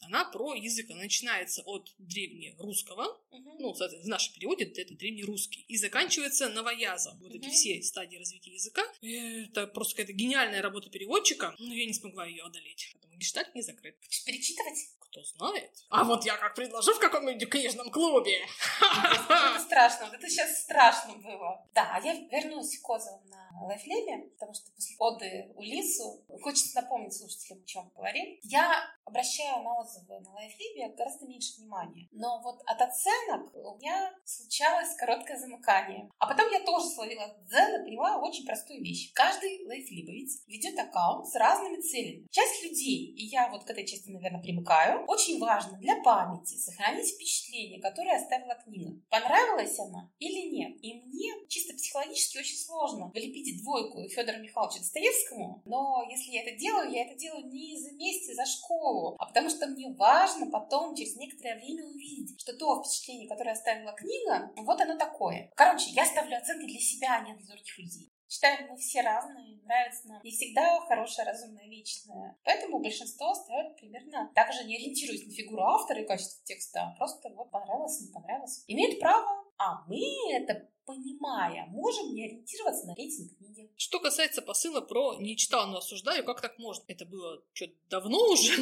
она про язык. Она начинается от древнерусского, uh-huh. ну, в нашем переводе это древнерусский, и заканчивается новоязом. Вот uh-huh. эти все стадии развития языка. Это просто какая-то гениальная работа переводчика, но я не смогла ее одолеть. Поэтому гештальт не закрыт. Хочешь перечитывать? Кто знает. А вот я как предложу в каком-нибудь книжном клубе. Это страшно. Это сейчас страшно было. Да, а я вернусь к отзывам на Лайфлебе, потому что после оды Улису хочется напомнить слушателям, о чем говорим. Я обращаю на отзывы на Лайфлибе гораздо меньше внимания. Но вот от оценок у меня случалось короткое замыкание. А потом я тоже словила дзен и поняла очень простую вещь. Каждый лайфлибовец ведет аккаунт с разными целями. Часть людей, и я вот к этой части, наверное, примыкаю, очень важно для памяти сохранить впечатление, которое оставила книга. Понравилась она или нет? И мне чисто психологически очень сложно влепить двойку Федору Михайловичу Достоевскому, но если я это делаю, я это делаю не из-за мести за школу, а потому что мне важно потом через некоторое время увидеть, что то впечатление, которое оставила книга, вот оно такое. Короче, я ставлю оценки для себя, а не для других людей. Считаем, мы все разные, нравится нам не всегда хорошее, разумное, вечное. Поэтому большинство ставят примерно так же, не ориентируясь на фигуру автора и качество текста, а просто вот понравилось, не понравилось. Имеет право, а мы это понимая, можем не ориентироваться на рейтинг книги. Что касается посыла про «не читал, но осуждаю», как так можно? Это было что-то давно уже.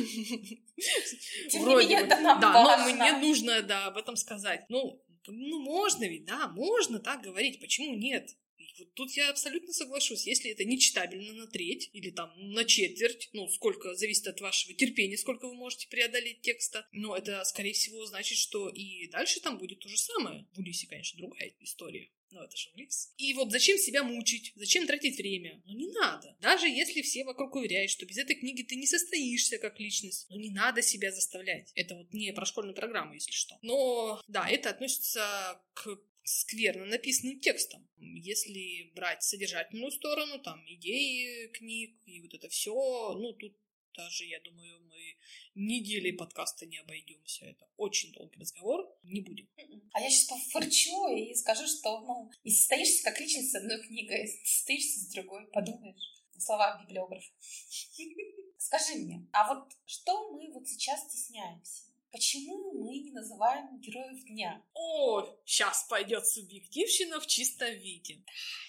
Тем не менее, это нам Да, но мне нужно, да, об этом сказать. Ну, ну, можно ведь, да, можно так говорить. Почему нет? Вот тут я абсолютно соглашусь. Если это не читабельно на треть или там на четверть, ну, сколько зависит от вашего терпения, сколько вы можете преодолеть текста, но это, скорее всего, значит, что и дальше там будет то же самое. В Улисе, конечно, другая история. Но это же Улис. И вот зачем себя мучить? Зачем тратить время? Ну не надо. Даже если все вокруг уверяют, что без этой книги ты не состоишься как личность, ну не надо себя заставлять. Это вот не про школьную программу, если что. Но да, это относится к скверно написанным текстом. Если брать содержательную сторону, там идеи книг и вот это все, ну тут даже, я думаю, мы недели подкаста не обойдемся. Это очень долгий разговор. Не будем. А я сейчас пофырчу и скажу, что ну, и состоишься как личность с одной книгой, состоишься с другой. Подумаешь. Слова библиографа. Скажи мне, а вот что мы вот сейчас стесняемся? Почему мы не называем героев дня? О, сейчас пойдет субъективщина в чистом виде.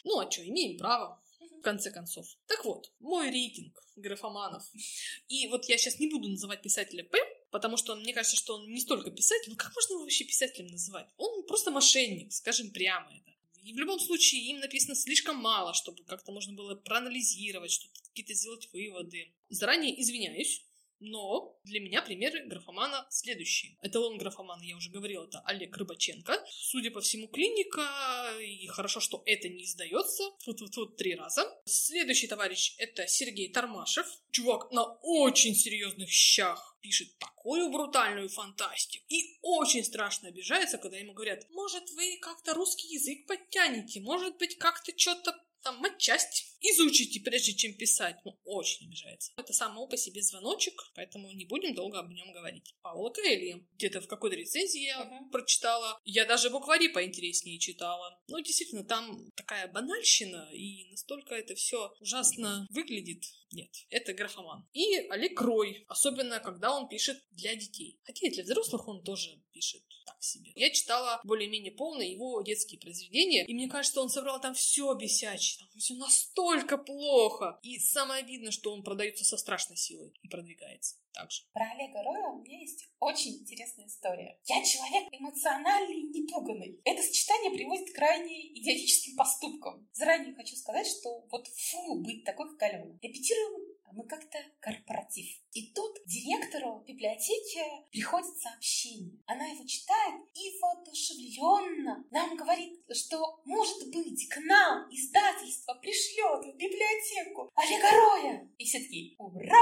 Ну а что, имеем право в конце концов. Так вот, мой рейтинг графоманов. И вот я сейчас не буду называть писателя П, потому что мне кажется, что он не столько писатель, ну как можно его вообще писателем называть? Он просто мошенник, скажем прямо это. И в любом случае им написано слишком мало, чтобы как-то можно было проанализировать, что-то какие-то сделать выводы. Заранее извиняюсь, но для меня примеры графомана следующие. Эталон графомана, я уже говорила, это Олег Рыбаченко. Судя по всему, клиника, и хорошо, что это не издается. Тут-тут три раза. Следующий товарищ это Сергей Тормашев. Чувак на очень серьезных щах пишет такую брутальную фантастику и очень страшно обижается, когда ему говорят, может, вы как-то русский язык подтянете, может быть, как-то что-то там матчасть изучите, прежде чем писать. Ну, очень обижается. Это само по себе звоночек, поэтому не будем долго об нем говорить. Паула Коэльо. Где-то в какой-то рецензии я uh-huh. прочитала. Я даже буквари поинтереснее читала. Ну, действительно, там такая банальщина, и настолько это все ужасно выглядит. Нет, это графоман. И Олег Рой, особенно когда он пишет для детей. Хотя и для взрослых он тоже пишет так себе. Я читала более-менее полные его детские произведения, и мне кажется, он собрал там все бесячее, там все настолько плохо. И самое обидное, что он продается со страшной силой и продвигается также. Про Олега Роя у меня есть очень интересная история. Я человек эмоциональный и непуганный. Это сочетание приводит к крайне идиотическим поступкам. Заранее хочу сказать, что вот фу, быть такой, как Алена. Репетируем мы как-то корпоратив. И тут директору библиотеки приходит сообщение. Она его читает и воодушевленно нам говорит, что, может быть, к нам издательство пришлет в библиотеку Олега Роя. И все таки ура!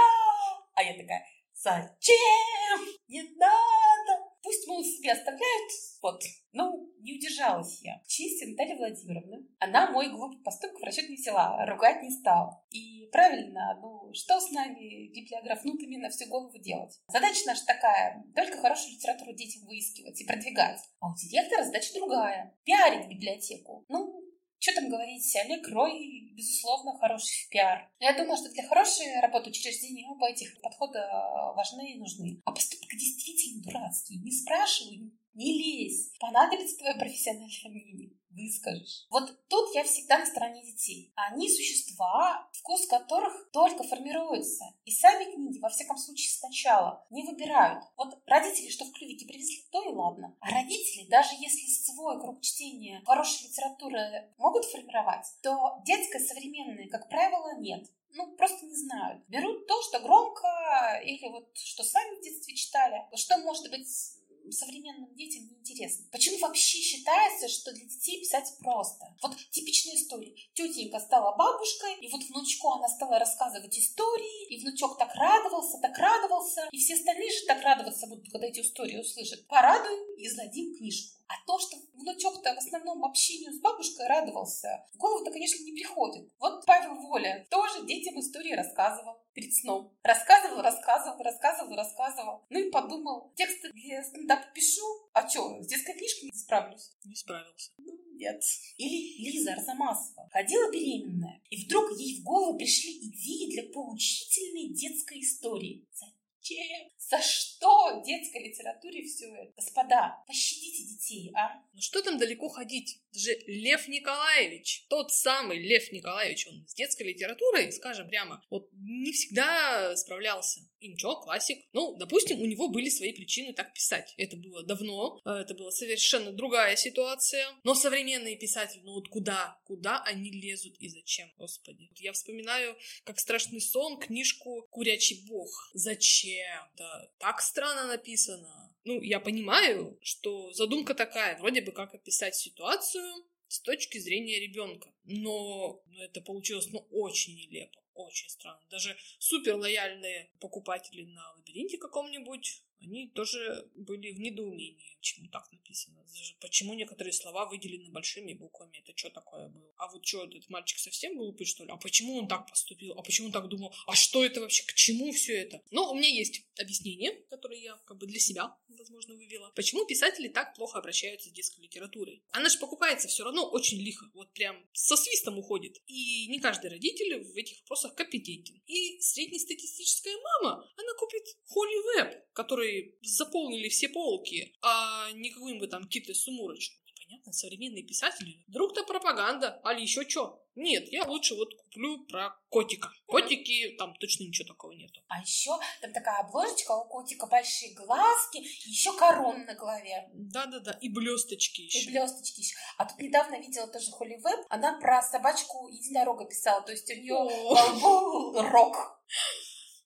А я такая, зачем? Не надо! Пусть, мол, себе оставляют. Вот. Ну, не удержалась я. В чести Наталья Владимировна. Она мой глупый поступок в расчет не взяла, ругать не стала. И правильно, ну, что с нами, библиографнутыми, на всю голову делать? Задача наша такая, только хорошую литературу детям выискивать и продвигать. А у директора задача другая. Пиарить библиотеку. Ну, что там говорить, Олег Рой, безусловно, хороший в пиар. Я думаю, что для хорошей работы учреждения оба этих подхода важны и нужны. А поступок действительно дурацкий. Не спрашивай, не лезь. Понадобится твое профессиональное мнение выскажешь. Вот тут я всегда на стороне детей. Они существа, вкус которых только формируется. И сами книги, во всяком случае, сначала не выбирают. Вот родители, что в клювике привезли, то и ладно. А родители, даже если свой круг чтения хорошей литературы могут формировать, то детское современное, как правило, нет ну, просто не знают. Берут то, что громко, или вот что сами в детстве читали, что может быть современным детям неинтересно. Почему вообще считается, что для детей писать просто? Вот типичная история. Тетенька стала бабушкой, и вот внучку она стала рассказывать истории, и внучок так радовался, так радовался, и все остальные же так радоваться будут, когда эти истории услышат. Порадуем и издадим книжку. А то, что внучок-то в основном общению с бабушкой радовался, в голову-то, конечно, не приходит. Вот Павел Воля тоже детям истории рассказывал перед сном. Рассказывал, рассказывал, рассказывал, рассказывал. Ну и подумал, тексты для стендапа пишу, а что, с детской книжкой не справлюсь? Не справился. Ну, нет. Или Лиза Арзамасова. Ходила беременная, и вдруг ей в голову пришли идеи для поучительной детской истории. Зачем? За что в детской литературе все это? Господа, пощадите детей, а? Ну что там далеко ходить? Это же Лев Николаевич, тот самый Лев Николаевич, он с детской литературой, скажем прямо, вот не всегда справлялся. И ничего, классик. Ну, допустим, у него были свои причины так писать. Это было давно, э, это была совершенно другая ситуация. Но современные писатели, ну вот куда, куда они лезут и зачем, господи. Я вспоминаю, как страшный сон, книжку «Курячий бог». Зачем? Да так странно написано. Ну, я понимаю, что задумка такая, вроде бы как описать ситуацию с точки зрения ребенка. Но это получилось ну, очень нелепо очень странно. Даже супер лояльные покупатели на лабиринте каком-нибудь они тоже были в недоумении, почему так написано. Почему некоторые слова выделены большими буквами, это что такое было? А вот что, этот мальчик совсем глупый, что ли? А почему он так поступил? А почему он так думал? А что это вообще? К чему все это? Но у меня есть объяснение, которое я как бы для себя, возможно, вывела. Почему писатели так плохо обращаются с детской литературой? Она же покупается все равно очень лихо, вот прям со свистом уходит. И не каждый родитель в этих вопросах компетентен. И среднестатистическая мама, она купит Холли Веб, который которые заполнили все полки, а не какую-нибудь там Киты Сумурочку. Непонятно, современные писатели. Вдруг-то пропаганда, али еще что? Нет, я лучше вот куплю про котика. Котики, там точно ничего такого нету. А еще там такая обложечка у котика, большие глазки, еще корон на голове. Да-да-да, и блесточки еще. И блесточки еще. А тут недавно видела тоже Холли Веб, она про собачку единорога писала, то есть у нее рок.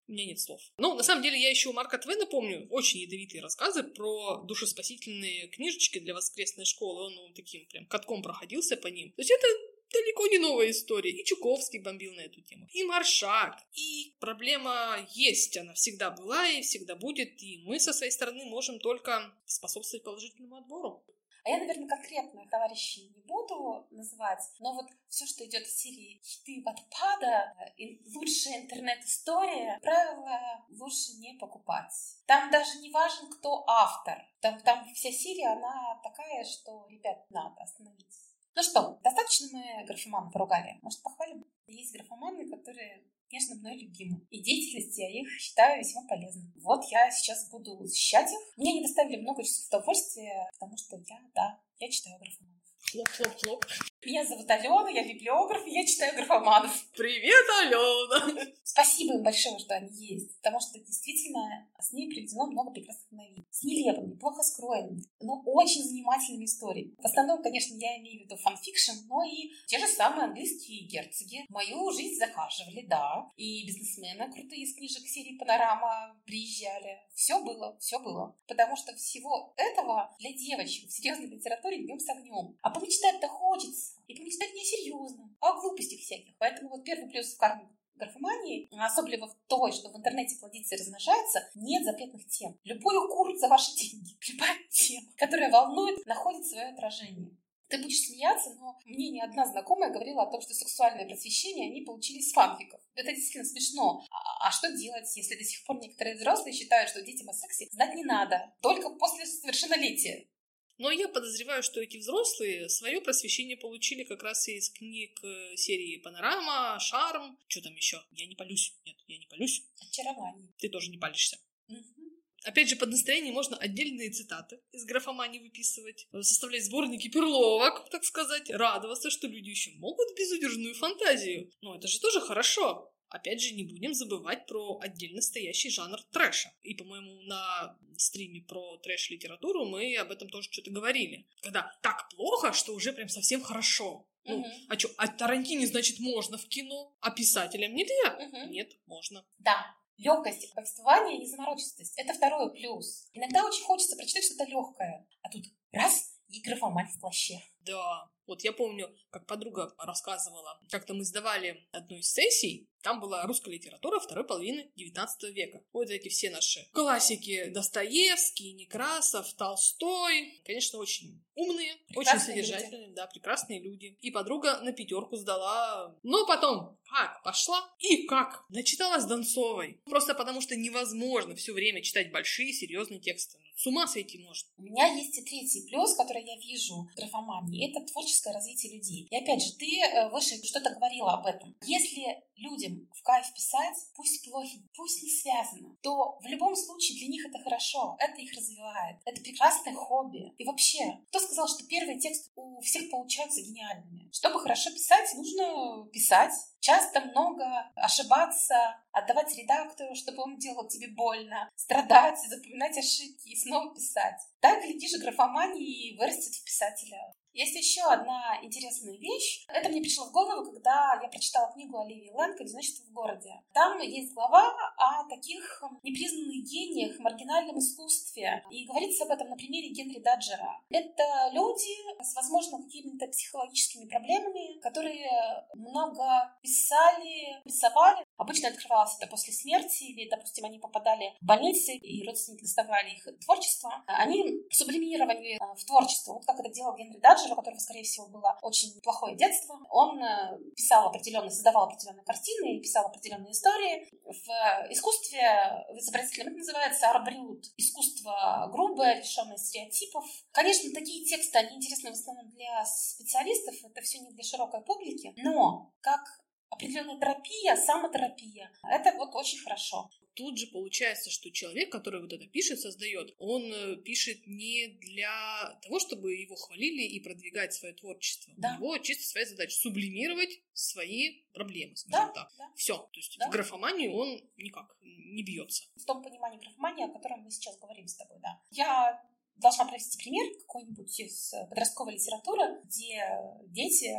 У меня нет слов. Ну, на самом деле, я еще у Марка Твена помню очень ядовитые рассказы про душеспасительные книжечки для воскресной школы. Он ну, таким прям катком проходился по ним. То есть это далеко не новая история. И Чуковский бомбил на эту тему. И Маршак. И проблема есть. Она всегда была и всегда будет. И мы со своей стороны можем только способствовать положительному отбору. А я, наверное, конкретно товарищей не буду называть, но вот все, что идет из серии «Хиты Ватпада», и лучшая интернет-история, правило, лучше не покупать. Там даже не важен, кто автор. Там, там вся серия, она такая, что, ребят, надо остановиться. Ну что, достаточно мы графоман поругали? Может, похвалим? Есть графоманы, которые конечно, мной любимы. И деятельность я их считаю весьма полезной. Вот я сейчас буду защищать их. Мне не доставили много часов удовольствия, потому что я, да, я читаю графоманов. Хлоп-хлоп-хлоп. Меня зовут Алена, я библиограф, и я читаю графоманов. Привет, Алена! Спасибо им большое, что они есть, потому что действительно с ними проведено много прекрасных новин. С нелепыми, плохо скроенными, но очень занимательными историями. В основном, конечно, я имею в виду фанфикшн, но и те же самые английские герцоги. В мою жизнь захаживали, да, и бизнесмены крутые из книжек серии «Панорама» приезжали. Все было, все было. Потому что всего этого для девочек в серьезной литературе днем с огнем. А помечтать-то хочется и помечтать не серьезно, а о глупостях всяких. Поэтому вот первый плюс в карму графомании, особенно в той, что в интернете плодится и размножается, нет запретных тем. Любой укур за ваши деньги, любая тема, которая волнует, находит свое отражение. Ты будешь смеяться, но мне не одна знакомая говорила о том, что сексуальное просвещение они получили с фанфиков. Это действительно смешно. А, а что делать, если до сих пор некоторые взрослые считают, что детям о сексе знать не надо, только после совершеннолетия? Но я подозреваю, что эти взрослые свое просвещение получили как раз из книг э, серии «Панорама», «Шарм». Что там еще? Я не палюсь. Нет, я не палюсь. Очарование. Ты тоже не палишься. Опять же, под настроение можно отдельные цитаты из графомании выписывать, составлять сборники перловок, так сказать, радоваться, что люди еще могут безудержную фантазию. Но это же тоже хорошо. Опять же, не будем забывать про отдельно стоящий жанр трэша. И, по-моему, на стриме про трэш-литературу мы об этом тоже что-то говорили. Когда так плохо, что уже прям совсем хорошо. Ну, угу. а что, а Тарантине, значит, можно в кино, а писателям нельзя? Угу. Нет, можно. Да, легкость повествования и незаморочистость. Это второй плюс. Иногда очень хочется прочитать что-то легкое, а тут раз и графомать в плаще. Да, вот я помню, как подруга рассказывала, как-то мы сдавали одну из сессий, там была русская литература второй половины XIX века. Вот эти все наши классики Достоевский, Некрасов, Толстой. Конечно, очень умные, прекрасные очень содержательные, люди. да, прекрасные люди. И подруга на пятерку сдала. Но потом как пошла и как начиталась Донцовой. Просто потому что невозможно все время читать большие серьезные тексты. С ума сойти может. У меня есть и третий плюс, который я вижу в графомании. Это творческое развитие людей. И опять же, ты э, выше что-то говорила об этом. Если людям в кайф писать, пусть плохи, пусть не связано, то в любом случае для них это хорошо, это их развивает. Это прекрасное хобби. И вообще, кто сказал, что первые тексты у всех получаются гениальными? Чтобы хорошо писать, нужно писать, часто много ошибаться, отдавать редактору, чтобы он делал тебе больно, страдать, запоминать ошибки и снова писать. Так, глядишь, графомания и вырастет в писателя. Есть еще одна интересная вещь. Это мне пришло в голову, когда я прочитала книгу Оливии Лэнг «Одиночество в городе». Там есть глава о таких непризнанных гениях, маргинальном искусстве. И говорится об этом на примере Генри Даджера. Это люди с, возможно, какими-то психологическими проблемами, которые много писали, рисовали. Обычно открывалось это после смерти, или, допустим, они попадали в больницы, и родственники доставали их творчество. Они сублимировали в творчество, вот как это делал Генри Даджер у которого, скорее всего, было очень плохое детство, он э, писал определенные, создавал определенные картины писал определенные истории. В искусстве, в изобразительном это называется арбрют. Искусство грубое, лишенное стереотипов. Конечно, такие тексты, они интересны в основном для специалистов, это все не для широкой публики, но как определенная терапия, самотерапия. Это вот очень хорошо тут же получается, что человек, который вот это пишет, создает, он э, пишет не для того, чтобы его хвалили и продвигать свое творчество. Да. У него чисто своя задача сублимировать свои проблемы, скажем да, так. Да. Все. То есть да. в графомании он никак не бьется. В том понимании графомании, о котором мы сейчас говорим с тобой, да. Я должна привести пример какой-нибудь из подростковой литературы, где дети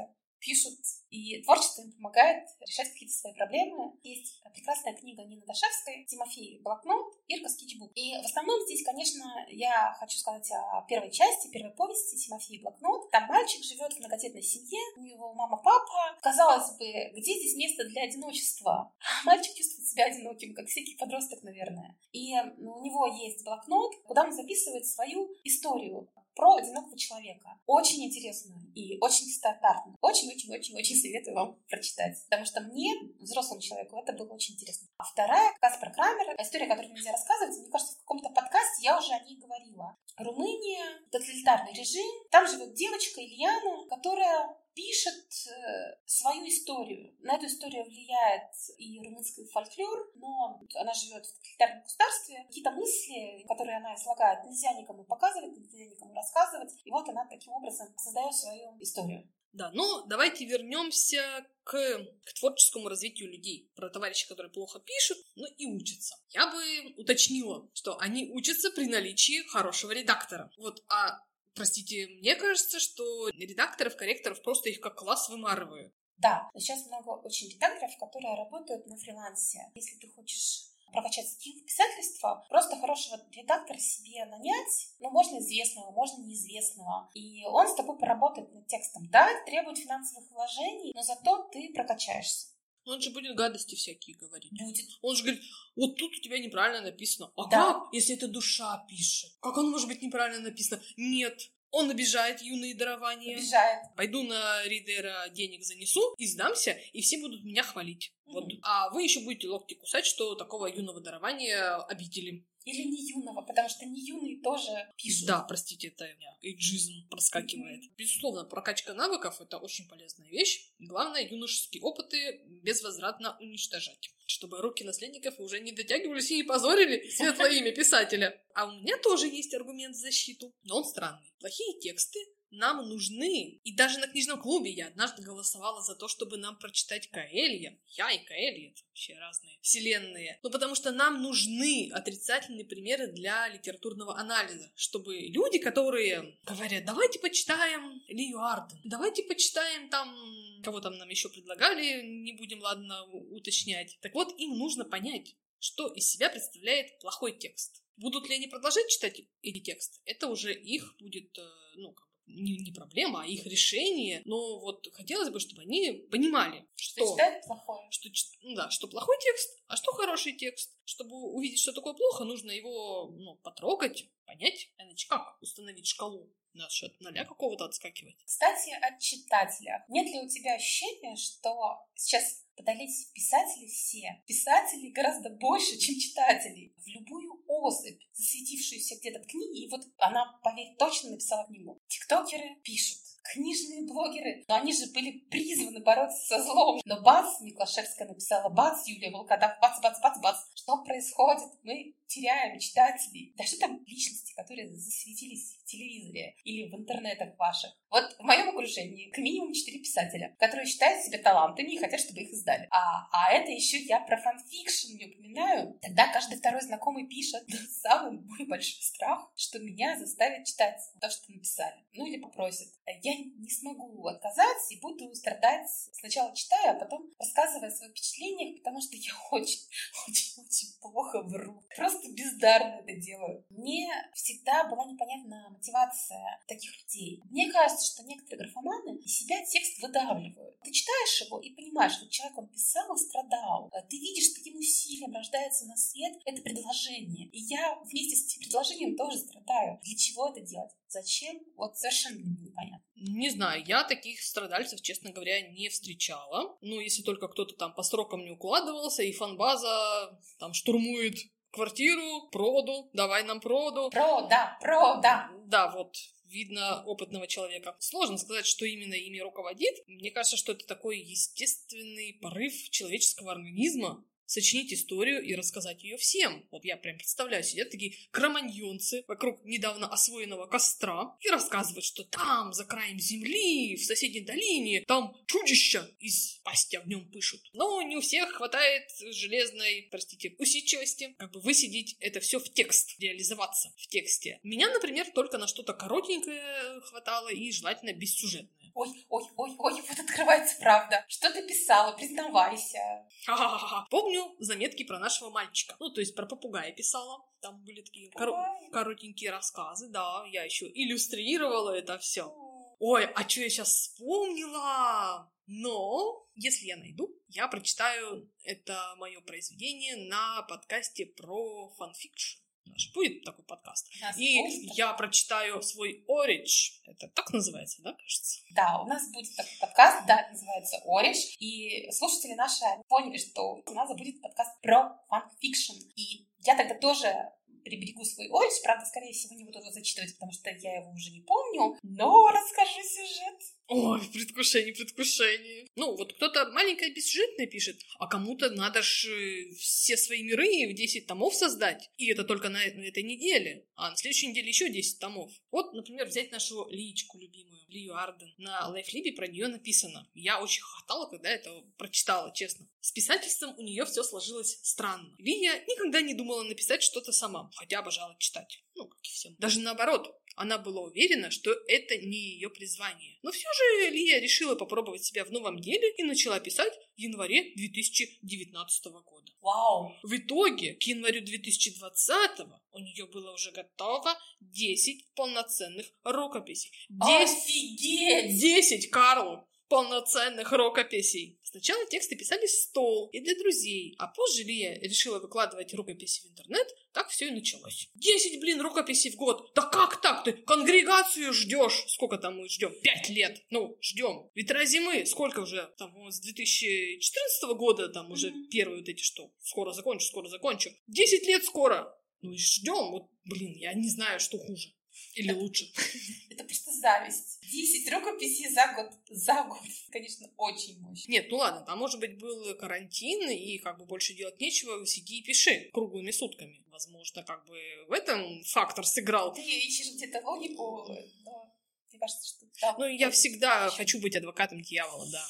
пишут, и творчество им помогает решать какие-то свои проблемы. Есть прекрасная книга Нины Дашевской «Тимофей блокнот», Ирка скетчбук. И в основном здесь, конечно, я хочу сказать о первой части, первой повести «Тимофей блокнот». Там мальчик живет в многодетной семье, у него мама, папа. Казалось бы, где здесь место для одиночества? Мальчик чувствует себя одиноким, как всякий подросток, наверное. И у него есть блокнот, куда он записывает свою историю про одинокого человека. Очень интересно и очень стандартно. Очень-очень-очень-очень советую вам прочитать. Потому что мне, взрослому человеку, это было очень интересно. А вторая, Каспар Крамер, история, которую нельзя рассказывать, мне кажется, в каком-то подкасте я уже о ней говорила. Румыния, тоталитарный режим. Там живет девочка Ильяна, которая пишет э, свою историю. На эту историю влияет и румынский фольклор, но она живет в тоталитарном государстве. Какие-то мысли, которые она излагает, нельзя никому показывать, нельзя никому рассказывать. И вот она таким образом создает свою историю. Да, но давайте вернемся к, к творческому развитию людей. Про товарищей, которые плохо пишут, но и учатся. Я бы уточнила, что они учатся при наличии хорошего редактора. Вот, а Простите, мне кажется, что редакторов, корректоров просто их как класс вымарывают. Да, сейчас много очень редакторов, которые работают на фрилансе. Если ты хочешь прокачать скилл писательства, просто хорошего редактора себе нанять, ну, можно известного, можно неизвестного, и он с тобой поработает над текстом. Да, требует финансовых вложений, но зато ты прокачаешься. Но он же будет гадости всякие говорить. Будет. Он же говорит, вот тут у тебя неправильно написано. А да. как, если это душа пишет? Как оно может быть неправильно написано? Нет. Он обижает юные дарования. Обижает. Пойду на Ридера денег занесу и сдамся, и все будут меня хвалить. Mm-hmm. Вот. А вы еще будете локти кусать, что такого юного дарования обидели. Или не юного, потому что не юные тоже пишут. Да, простите, это у меня эйджизм проскакивает. Mm-hmm. Безусловно, прокачка навыков — это очень полезная вещь. Главное, юношеские опыты безвозвратно уничтожать чтобы руки наследников уже не дотягивались и не позорили светлое имя писателя. А у меня тоже есть аргумент в защиту, но он странный. Плохие тексты нам нужны. И даже на книжном клубе я однажды голосовала за то, чтобы нам прочитать Каэлья. Я и Каэлья — это вообще разные вселенные. Ну, потому что нам нужны отрицательные примеры для литературного анализа, чтобы люди, которые говорят, давайте почитаем Лию Арден, давайте почитаем там кого там нам еще предлагали, не будем, ладно, уточнять. Так вот, им нужно понять, что из себя представляет плохой текст. Будут ли они продолжать читать эти тексты, это уже их будет, э, ну, не, не проблема, а их решение. Но вот хотелось бы, чтобы они понимали, что... Читать плохое. Что, ну да, что плохой текст, а что хороший текст. Чтобы увидеть, что такое плохо, нужно его ну, потрогать, понять. Иначе как установить шкалу насчет ноля какого-то отскакивать. Кстати, от читателя. Нет ли у тебя ощущения, что сейчас подались писатели все. Писателей гораздо больше, чем читателей. В любую особь, засветившуюся где-то в книге, и вот она, поверь, точно написала книгу. Тиктокеры пишут, книжные блогеры, но они же были призваны бороться со злом. Но бац, Миклашевская написала бац, Юлия Волкодав, бац, бац, бац, бац. Что происходит? Мы теряем читателей. Да что там личности, которые засветились в телевизоре или в интернетах ваших. Вот в моем окружении как минимум четыре писателя, которые считают себя талантами и хотят, чтобы их издали. А, а это еще я про фанфикшн не упоминаю. Тогда каждый второй знакомый пишет. Самый мой большой страх, что меня заставят читать то, что написали. Ну или попросят. Я не смогу отказать и буду страдать сначала читая, а потом рассказывая о своих впечатлениях, потому что я очень, очень, очень плохо вру. Просто бездарно это делаю. Мне всегда была непонятна мотивация таких людей. Мне кажется, что некоторые графоманы из себя текст выдавливают. Ты читаешь его и понимаешь, что человек, он писал и страдал. Ты видишь, с каким усилием рождается на свет это предложение. И я вместе с этим предложением тоже страдаю. Для чего это делать? Зачем? Вот совершенно непонятно. Не знаю, я таких страдальцев, честно говоря, не встречала. Ну, если только кто-то там по срокам не укладывался, и фанбаза там штурмует квартиру, проду, давай нам проду. Про, да, про, да. Да, вот, видно опытного человека. Сложно сказать, что именно ими руководит. Мне кажется, что это такой естественный порыв человеческого организма, сочинить историю и рассказать ее всем. Вот я прям представляю, сидят такие кроманьонцы вокруг недавно освоенного костра и рассказывают, что там, за краем земли, в соседней долине, там чудища из пасти огнем пышут. Но не у всех хватает железной, простите, усидчивости, как бы высидеть это все в текст, реализоваться в тексте. Меня, например, только на что-то коротенькое хватало и желательно бессюжетное. Ой, ой, ой, ой, вот открывается правда. Что ты писала, признавайся. Ха-ха-ха. Помню заметки про нашего мальчика. Ну, то есть про попугая писала. Там были такие кор- коротенькие рассказы, да. Я еще иллюстрировала это все. Ой, а что я сейчас вспомнила? Но, если я найду, я прочитаю это мое произведение на подкасте про фанфикшн наш будет такой подкаст. и будет. я прочитаю свой Оридж. Это так называется, да, кажется? Да, у нас будет такой подкаст, да, называется Оридж. И слушатели наши поняли, что у нас будет подкаст про фанфикшн. И я тогда тоже приберегу свой Оридж. Правда, скорее всего, не буду его зачитывать, потому что я его уже не помню. Но расскажу сюжет. Ой, предвкушение, предвкушение. Ну, вот кто-то маленькое бессюжетное пишет, а кому-то надо ж э, все свои миры в 10 томов создать. И это только на, этой неделе. А на следующей неделе еще 10 томов. Вот, например, взять нашу Лиечку любимую, Лию Арден. На LiveLib е про нее написано. Я очень хохотала, когда это прочитала, честно. С писательством у нее все сложилось странно. Лия никогда не думала написать что-то сама, хотя обожала читать. Ну, как и всем. Даже наоборот, она была уверена, что это не ее призвание. Но все же Лия решила попробовать себя в новом деле и начала писать в январе 2019 года. Вау! В итоге к январю 2020 у нее было уже готово 10 полноценных рукописей. 10, Офигеть! 10, Карл! полноценных рукописей. Сначала тексты писали стол и для друзей, а позже Лия решила выкладывать рукописи в интернет, так все и началось. Десять, блин, рукописей в год! Да как так ты? Конгрегацию ждешь? Сколько там мы ждем? Пять лет! Ну, ждем. Ветра зимы, сколько уже? Там с 2014 года там уже mm-hmm. первые вот эти что? Скоро закончу, скоро закончу. Десять лет скоро! Ну и ждем. Вот, блин, я не знаю, что хуже. Или лучше. Это просто зависть. 10 рукописей за год. За год. Конечно, очень мощно. Нет, ну ладно, там, может быть, был карантин, и как бы больше делать нечего, сиди и пиши круглыми сутками. Возможно, как бы в этом фактор сыграл. Ты ищешь где-то логику, но мне кажется, что... Да, ну, я всегда хочу быть адвокатом дьявола, да.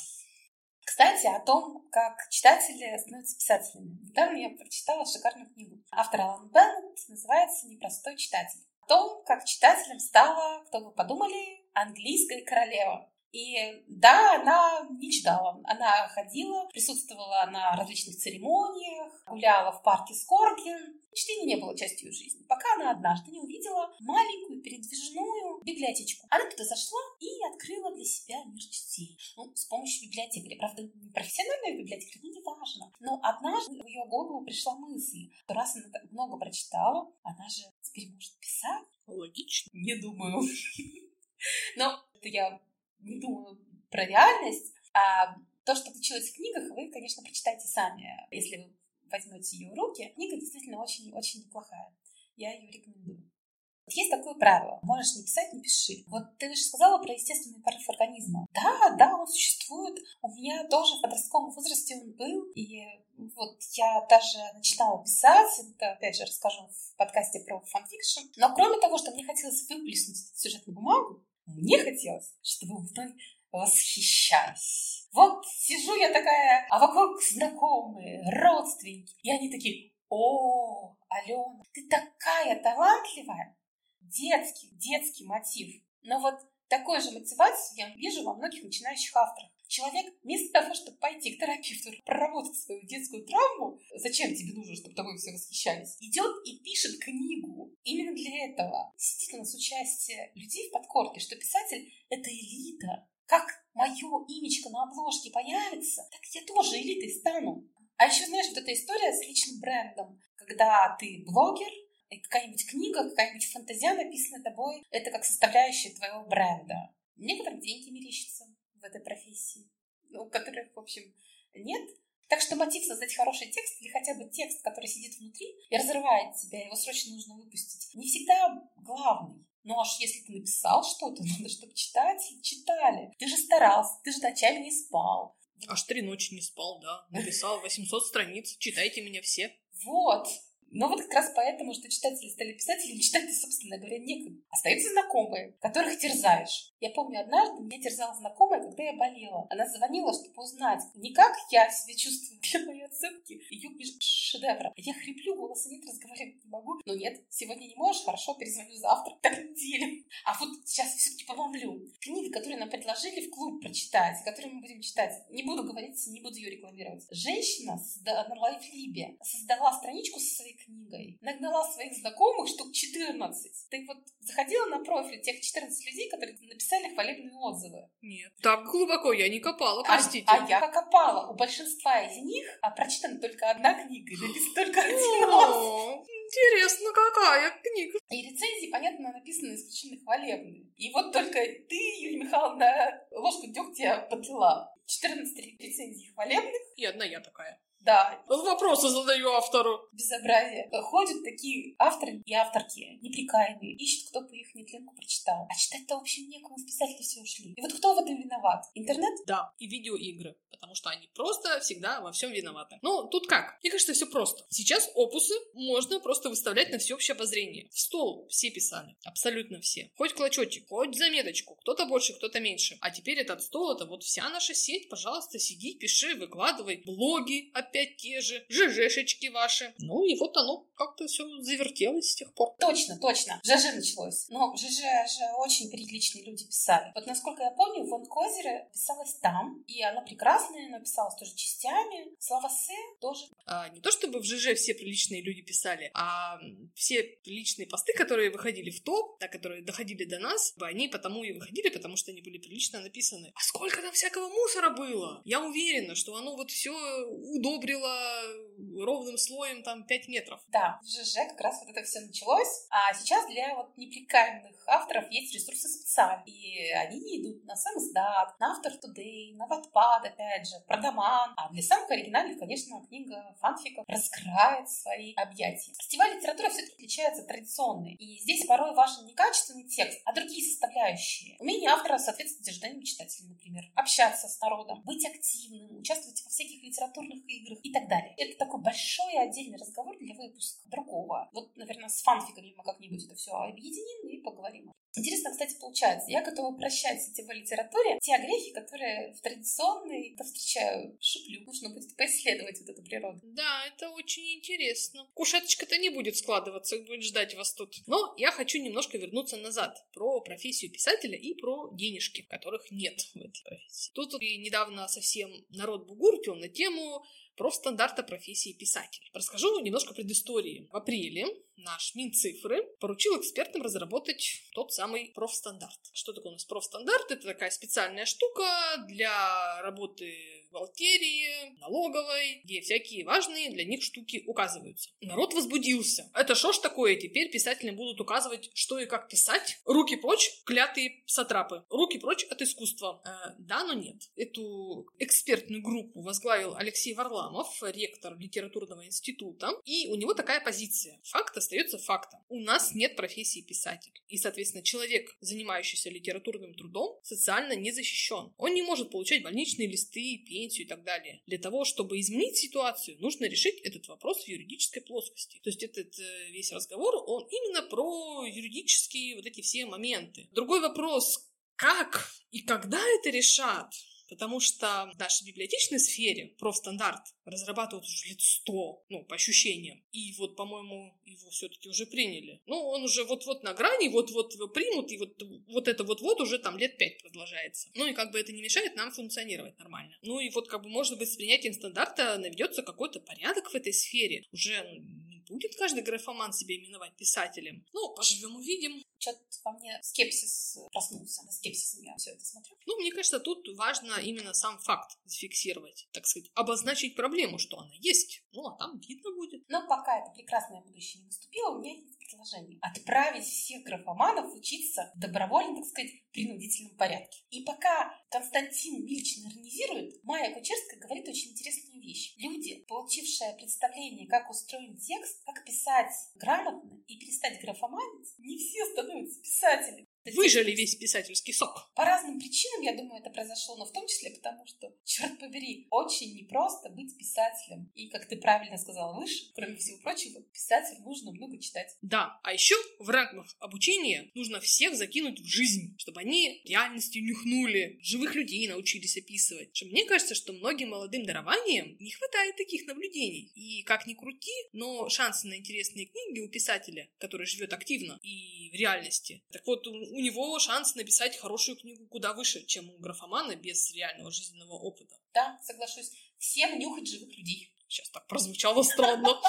Кстати, о том, как читатели становятся писателями. Недавно я прочитала шикарную книгу. Автор Алан Беннет называется «Непростой читатель» том, как читателям стала, кто бы подумали, английская королева. И да, она не читала. Она ходила, присутствовала на различных церемониях, гуляла в парке Скорген. Чтение не было частью ее жизни, пока она однажды не увидела маленькую передвижную библиотечку. Она туда зашла и открыла для себя мир чтения. Ну, с помощью библиотекаря. Правда, не профессиональная библиотекаря, но не важно. Но однажды в ее голову пришла мысль, что раз она так много прочитала, она же теперь может писать. Логично. Не думаю. Но это я думаю про реальность, а то, что случилось в книгах, вы, конечно, прочитайте сами, если вы возьмете ее в руки. Книга действительно очень-очень неплохая. Я ее рекомендую. Есть такое правило. Можешь не писать, не пиши. Вот ты же сказала про естественный порыв организма. Да, да, он существует. У меня тоже в подростковом возрасте он был. И вот я даже начинала писать. Это, опять же, расскажу в подкасте про фанфикшн. Но кроме того, что мне хотелось выплеснуть этот сюжет на бумагу, мне хотелось, чтобы вы восхищались. Вот сижу я такая, а вокруг знакомые, родственники. И они такие, о, Алена, ты такая талантливая детский, детский мотив. Но вот такой же мотивацию я вижу во многих начинающих авторах. Человек вместо того, чтобы пойти к терапевту, проработать свою детскую травму, зачем тебе нужно, чтобы тобой все восхищались, идет и пишет книгу именно для этого. Действительно, с участием людей в подкорке, что писатель — это элита. Как мое имечко на обложке появится, так я тоже элитой стану. А еще, знаешь, вот эта история с личным брендом, когда ты блогер, и какая-нибудь книга, какая-нибудь фантазия, написанная тобой, это как составляющая твоего бренда. Некоторым деньги мерещатся этой профессии, ну, которых, в общем, нет. Так что мотив создать хороший текст или хотя бы текст, который сидит внутри и разрывает тебя, его срочно нужно выпустить, не всегда главный. Ну аж если ты написал что-то, надо, чтобы читатели читали. Ты же старался, ты же ночами не спал. Аж три ночи не спал, да. Написал 800 страниц, читайте меня все. Вот. Но вот как раз поэтому, что читатели стали писателями, читать собственно говоря, некогда. Остаются знакомые, которых терзаешь. Я помню, однажды меня терзала знакомая, когда я болела. Она звонила, чтобы узнать, не как я себя чувствую для моей оценки ее шедевра. Я хриплю, голоса нет, разговаривать не могу. Но нет, сегодня не можешь, хорошо, перезвоню завтра, так неделю. А вот сейчас все-таки помолвлю. Книга, которую нам предложили в клуб прочитать, которую мы будем читать, не буду говорить, не буду ее рекламировать. Женщина на лайфлибе создала страничку со своей книгой. Нагнала своих знакомых штук 14. Ты вот заходила на профиль тех 14 людей, которые написали хвалебные отзывы? Нет. Так глубоко я не копала, а, простите. А, а я копала. У большинства из них а прочитана только одна книга, и написан только один отзыв. Интересно, какая книга? И рецензии, понятно, написаны исключительно хвалебные. И вот только ты, Юлия Михайловна, ложку дегтя подлила. 14 рецензий хвалебных. И одна я такая. Да. Вопросы задаю автору. Безобразие. Ходят такие авторы и авторки неприкаянные, ищут, кто бы их нетленку прочитал. А читать-то, в общем, некому, в писатели все ушли. И вот кто в этом виноват? Интернет? Да, и видеоигры. Потому что они просто всегда во всем виноваты. Ну, тут как? Мне кажется, все просто. Сейчас опусы можно просто выставлять на всеобщее обозрение. В стол все писали. Абсолютно все. Хоть клочочек, хоть заметочку. Кто-то больше, кто-то меньше. А теперь этот стол, это вот вся наша сеть. Пожалуйста, сиди, пиши, выкладывай. Блоги опять опять те же, ЖЖшечки ваши. Ну и вот оно как-то все завертелось с тех пор. Точно, точно. ЖЖ началось. Но ЖЖ же очень приличные люди писали. Вот насколько я помню, Вон Козере писалось там, и оно прекрасное, но писалось тоже частями. Слава Се тоже. А, не то чтобы в ЖЖ все приличные люди писали, а все приличные посты, которые выходили в топ, да, которые доходили до нас, они потому и выходили, потому что они были прилично написаны. А сколько там всякого мусора было? Я уверена, что оно вот все удобно одобрила ровным слоем там 5 метров. Да, в ЖЖ как раз вот это все началось. А сейчас для вот неприкаянных авторов есть ресурсы специальные. И они идут на сам издат, на Автор Today, на Wattpad, опять же, Продаман. А для самых оригинальных, конечно, книга фанфиков раскрывает свои объятия. Стилевая литература все-таки отличается от традиционной. И здесь порой важен не качественный текст, а другие составляющие. Умение автора соответствовать ожиданиям читателя, например. Общаться с народом, быть активным, участвовать во всяких литературных играх, и так далее. Это такой большой отдельный разговор для выпуска другого. Вот, наверное, с фанфиками мы как-нибудь это все объединим и поговорим. Интересно, кстати, получается, я готова прощать сетевой литературе те огрехи, которые в традиционной повстречаю, шиплю. Нужно будет поисследовать вот эту природу. Да, это очень интересно. Кушеточка-то не будет складываться, будет ждать вас тут. Но я хочу немножко вернуться назад про профессию писателя и про денежки, которых нет в этой профессии. Тут недавно совсем народ бугуртил на тему профстандарта профессии писатель. Расскажу немножко предыстории. В апреле наш Минцифры поручил экспертам разработать тот самый профстандарт. Что такое у нас профстандарт? Это такая специальная штука для работы бухгалтерии, налоговой, где всякие важные для них штуки указываются. Народ возбудился. Это что ж такое? Теперь писатели будут указывать, что и как писать. Руки прочь, клятые сатрапы. Руки прочь от искусства. Э, да, но нет. Эту экспертную группу возглавил Алексей Варламов, ректор литературного института. И у него такая позиция. Факт остается фактом. У нас нет профессии писатель. И, соответственно, человек, занимающийся литературным трудом, социально не защищен. Он не может получать больничные листы, пенсию и так далее. Для того, чтобы изменить ситуацию, нужно решить этот вопрос в юридической плоскости. То есть этот э, весь разговор, он именно про юридические вот эти все моменты. Другой вопрос, как и когда это решат? Потому что в нашей библиотечной сфере профстандарт разрабатывают уже лет сто, ну, по ощущениям. И вот, по-моему, его все-таки уже приняли. Ну, он уже вот-вот на грани, вот-вот его примут, и вот, вот это вот-вот уже там лет пять продолжается. Ну, и как бы это не мешает нам функционировать нормально. Ну, и вот как бы, может быть, с принятием стандарта наведется какой-то порядок в этой сфере. Уже ну, будет каждый графоман себя именовать писателем. Ну, поживем увидим. Что-то во мне скепсис проснулся. Скепсисом я все это смотрю. Ну, мне кажется, тут важно именно сам факт зафиксировать, так сказать, обозначить проблему, что она есть. Ну, а там видно будет. Но пока это прекрасное будущее не наступило, у меня есть предложение. Отправить всех графоманов учиться в добровольном, так сказать, принудительном порядке. И пока Константин Ильич организирует, Майя Кучерская говорит очень интересную вещь. Люди, получившие представление, как устроен текст, как писать грамотно и перестать графоманить, не все становятся писателями. Выжили весь писательский сок. По разным причинам, я думаю, это произошло, но в том числе потому, что, черт побери, очень непросто быть писателем. И, как ты правильно сказала выше, кроме всего прочего, писатель нужно много читать. Да, а еще в рамках обучения нужно всех закинуть в жизнь, чтобы они реальностью нюхнули, живых людей научились описывать. Что мне кажется, что многим молодым дарованиям не хватает таких наблюдений. И как ни крути, но шансы на интересные книги у писателя, который живет активно и в реальности. Так вот, у него шанс написать хорошую книгу куда выше, чем у графомана без реального жизненного опыта. Да, соглашусь. Всем нюхать живых людей. Сейчас так прозвучало странно.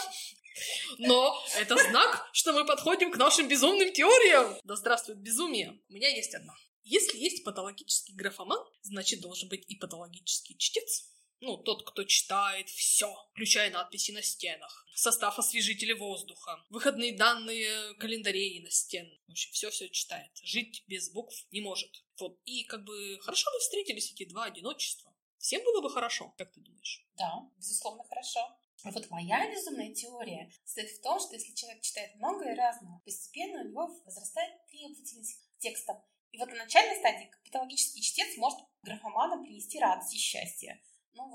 Но это знак, что мы подходим к нашим безумным теориям. Да здравствует безумие. У меня есть одна. Если есть патологический графоман, значит должен быть и патологический чтец. Ну, тот, кто читает все, включая надписи на стенах, состав освежителя воздуха, выходные данные календарей на стен. В общем, все-все читает. Жить без букв не может. Вот. И как бы хорошо бы встретились эти два одиночества. Всем было бы хорошо, как ты думаешь? Да, безусловно, хорошо. А вот моя безумная теория состоит в том, что если человек читает много и разного, постепенно у него возрастает требовательность к текстам. И вот на начальной стадии патологический чтец может графоманам принести радость и счастье.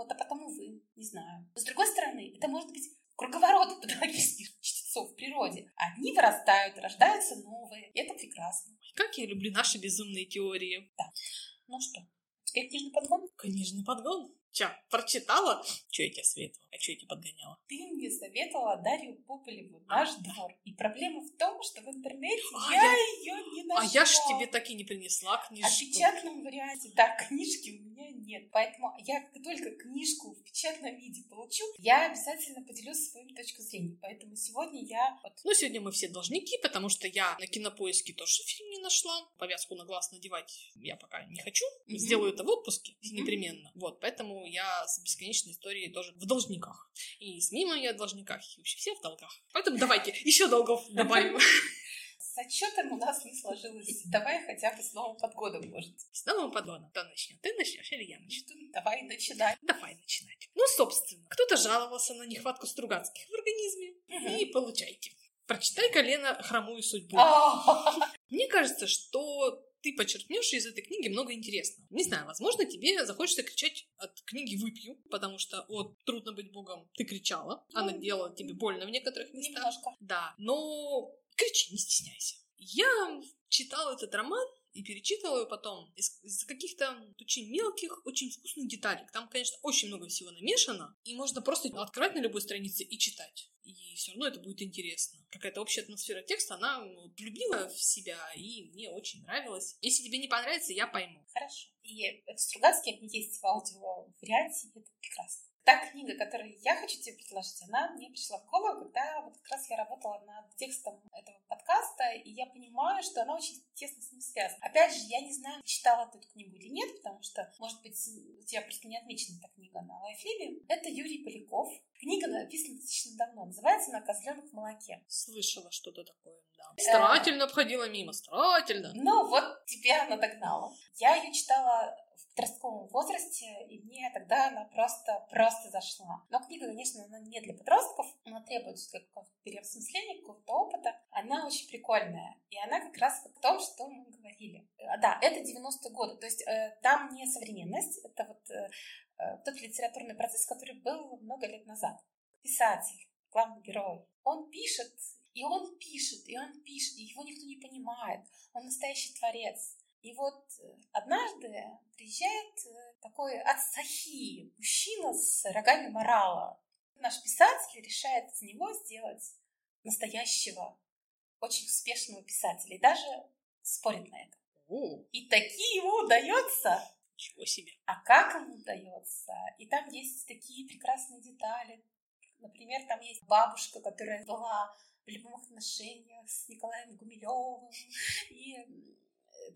Вот, а потом, увы, не знаю. Но с другой стороны, это может быть круговорот патологических чтецов в природе. Одни вырастают, рождаются новые. И это прекрасно. Как я люблю наши безумные теории. Да. Ну что, теперь книжный подгон? Книжный подгон. Че, прочитала? Че я тебе советовала? А че я тебе подгоняла? Ты мне советовала Дарью Пополеву «Наш а, двор». И проблема в том, что в интернете а я, я ее не нашла. А я ж тебе так и не принесла книжку. А в печатном варианте, да, книжки у меня нет. Поэтому я только книжку в печатном виде получу, я обязательно поделюсь своей точкой зрения. Поэтому сегодня я... Вот... Ну, сегодня мы все должники, потому что я на кинопоиске тоже фильм не нашла. Повязку на глаз надевать я пока не хочу. Mm-hmm. Сделаю это в отпуске mm-hmm. непременно. Вот, поэтому я с бесконечной историей тоже в должниках. И с Мимой я в должниках, и вообще все в долгах. Поэтому давайте еще долгов добавим. С отчетом у нас не сложилось. Давай хотя бы с новым подгодом, может. С новым подгодом. Кто начнет? Ты начнешь или я начну? Давай начинай. Давай начинать. Ну, собственно, кто-то жаловался на нехватку стругацких в организме. Угу. И получайте. Прочитай колено хромую судьбу. Мне кажется, что ты подчеркнешь из этой книги много интересного. Не знаю, возможно, тебе захочется кричать от книги «Выпью», потому что от «Трудно быть богом» ты кричала, ну, она делала тебе больно в некоторых местах. Немножко. Да, но кричи, не стесняйся. Я читала этот роман и перечитывала его потом из, из каких-то очень мелких, очень вкусных деталей. Там, конечно, очень много всего намешано, и можно просто открывать на любой странице и читать. И все равно это будет интересно. Какая-то общая атмосфера текста, она влюбила в себя, и мне очень нравилось. Если тебе не понравится, я пойму. Хорошо. И это Стругацкий есть в аудио варианте, это прекрасно. Та книга, которую я хочу тебе предложить, она мне пришла в голову, когда вот как раз я работала над текстом этого подкаста, и я понимаю, что она очень тесно с ним связана. Опять же, я не знаю, читала ты эту книгу или нет, потому что, может быть, у тебя просто не отмечена эта книга на Лайфлибе. Это Юрий Поляков. Книга написана достаточно давно. Называется она «Козленок в молоке». Слышала что-то такое, да. Старательно обходила мимо, старательно. Ну, вот тебя она догнала. Я ее читала в подростковом возрасте, и мне тогда она просто, просто зашла. Но книга, конечно, она не для подростков, она требует какого-то переосмысления, какого-то опыта. Она очень прикольная, и она как раз о том, что мы говорили. А, да, это 90-е годы, то есть э, там не современность, это вот э, э, тот литературный процесс, который был много лет назад. Писатель, главный герой, он пишет, и он пишет, и он пишет, и его никто не понимает. Он настоящий творец. И вот э, однажды приезжает э, такой ацахи, мужчина с рогами морала. Наш писатель решает из него сделать настоящего, очень успешного писателя. И даже спорит на это. О, И такие ему удается. ничего себе. А как ему удается? И там есть такие прекрасные детали. Например, там есть бабушка, которая была в любых отношениях с Николаем Гумилевым. И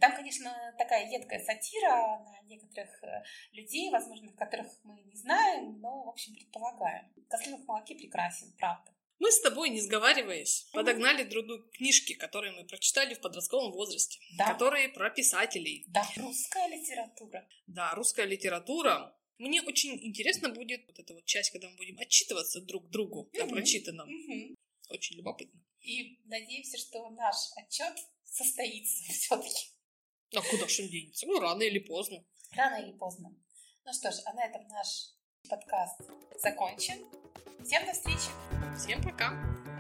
там, конечно, такая едкая сатира на некоторых э, людей, возможно, которых мы не знаем, но, в общем, предполагаем. «Козленок в молоке» прекрасен, правда. Мы с тобой, не сговариваясь, подогнали друг другу книжки, которые мы прочитали в подростковом возрасте, Да. которые про писателей. Да, русская литература. Да, русская литература. Мне очень интересно будет вот эта вот часть, когда мы будем отчитываться друг другу о Мгм. прочитанном. Мгм. Очень любопытно. И надеемся, что наш отчет состоится все-таки А куда ж он денется? Ну, рано или поздно. рано или поздно. Ну что ж, а на этом наш подкаст закончен. Всем до встречи! Всем пока!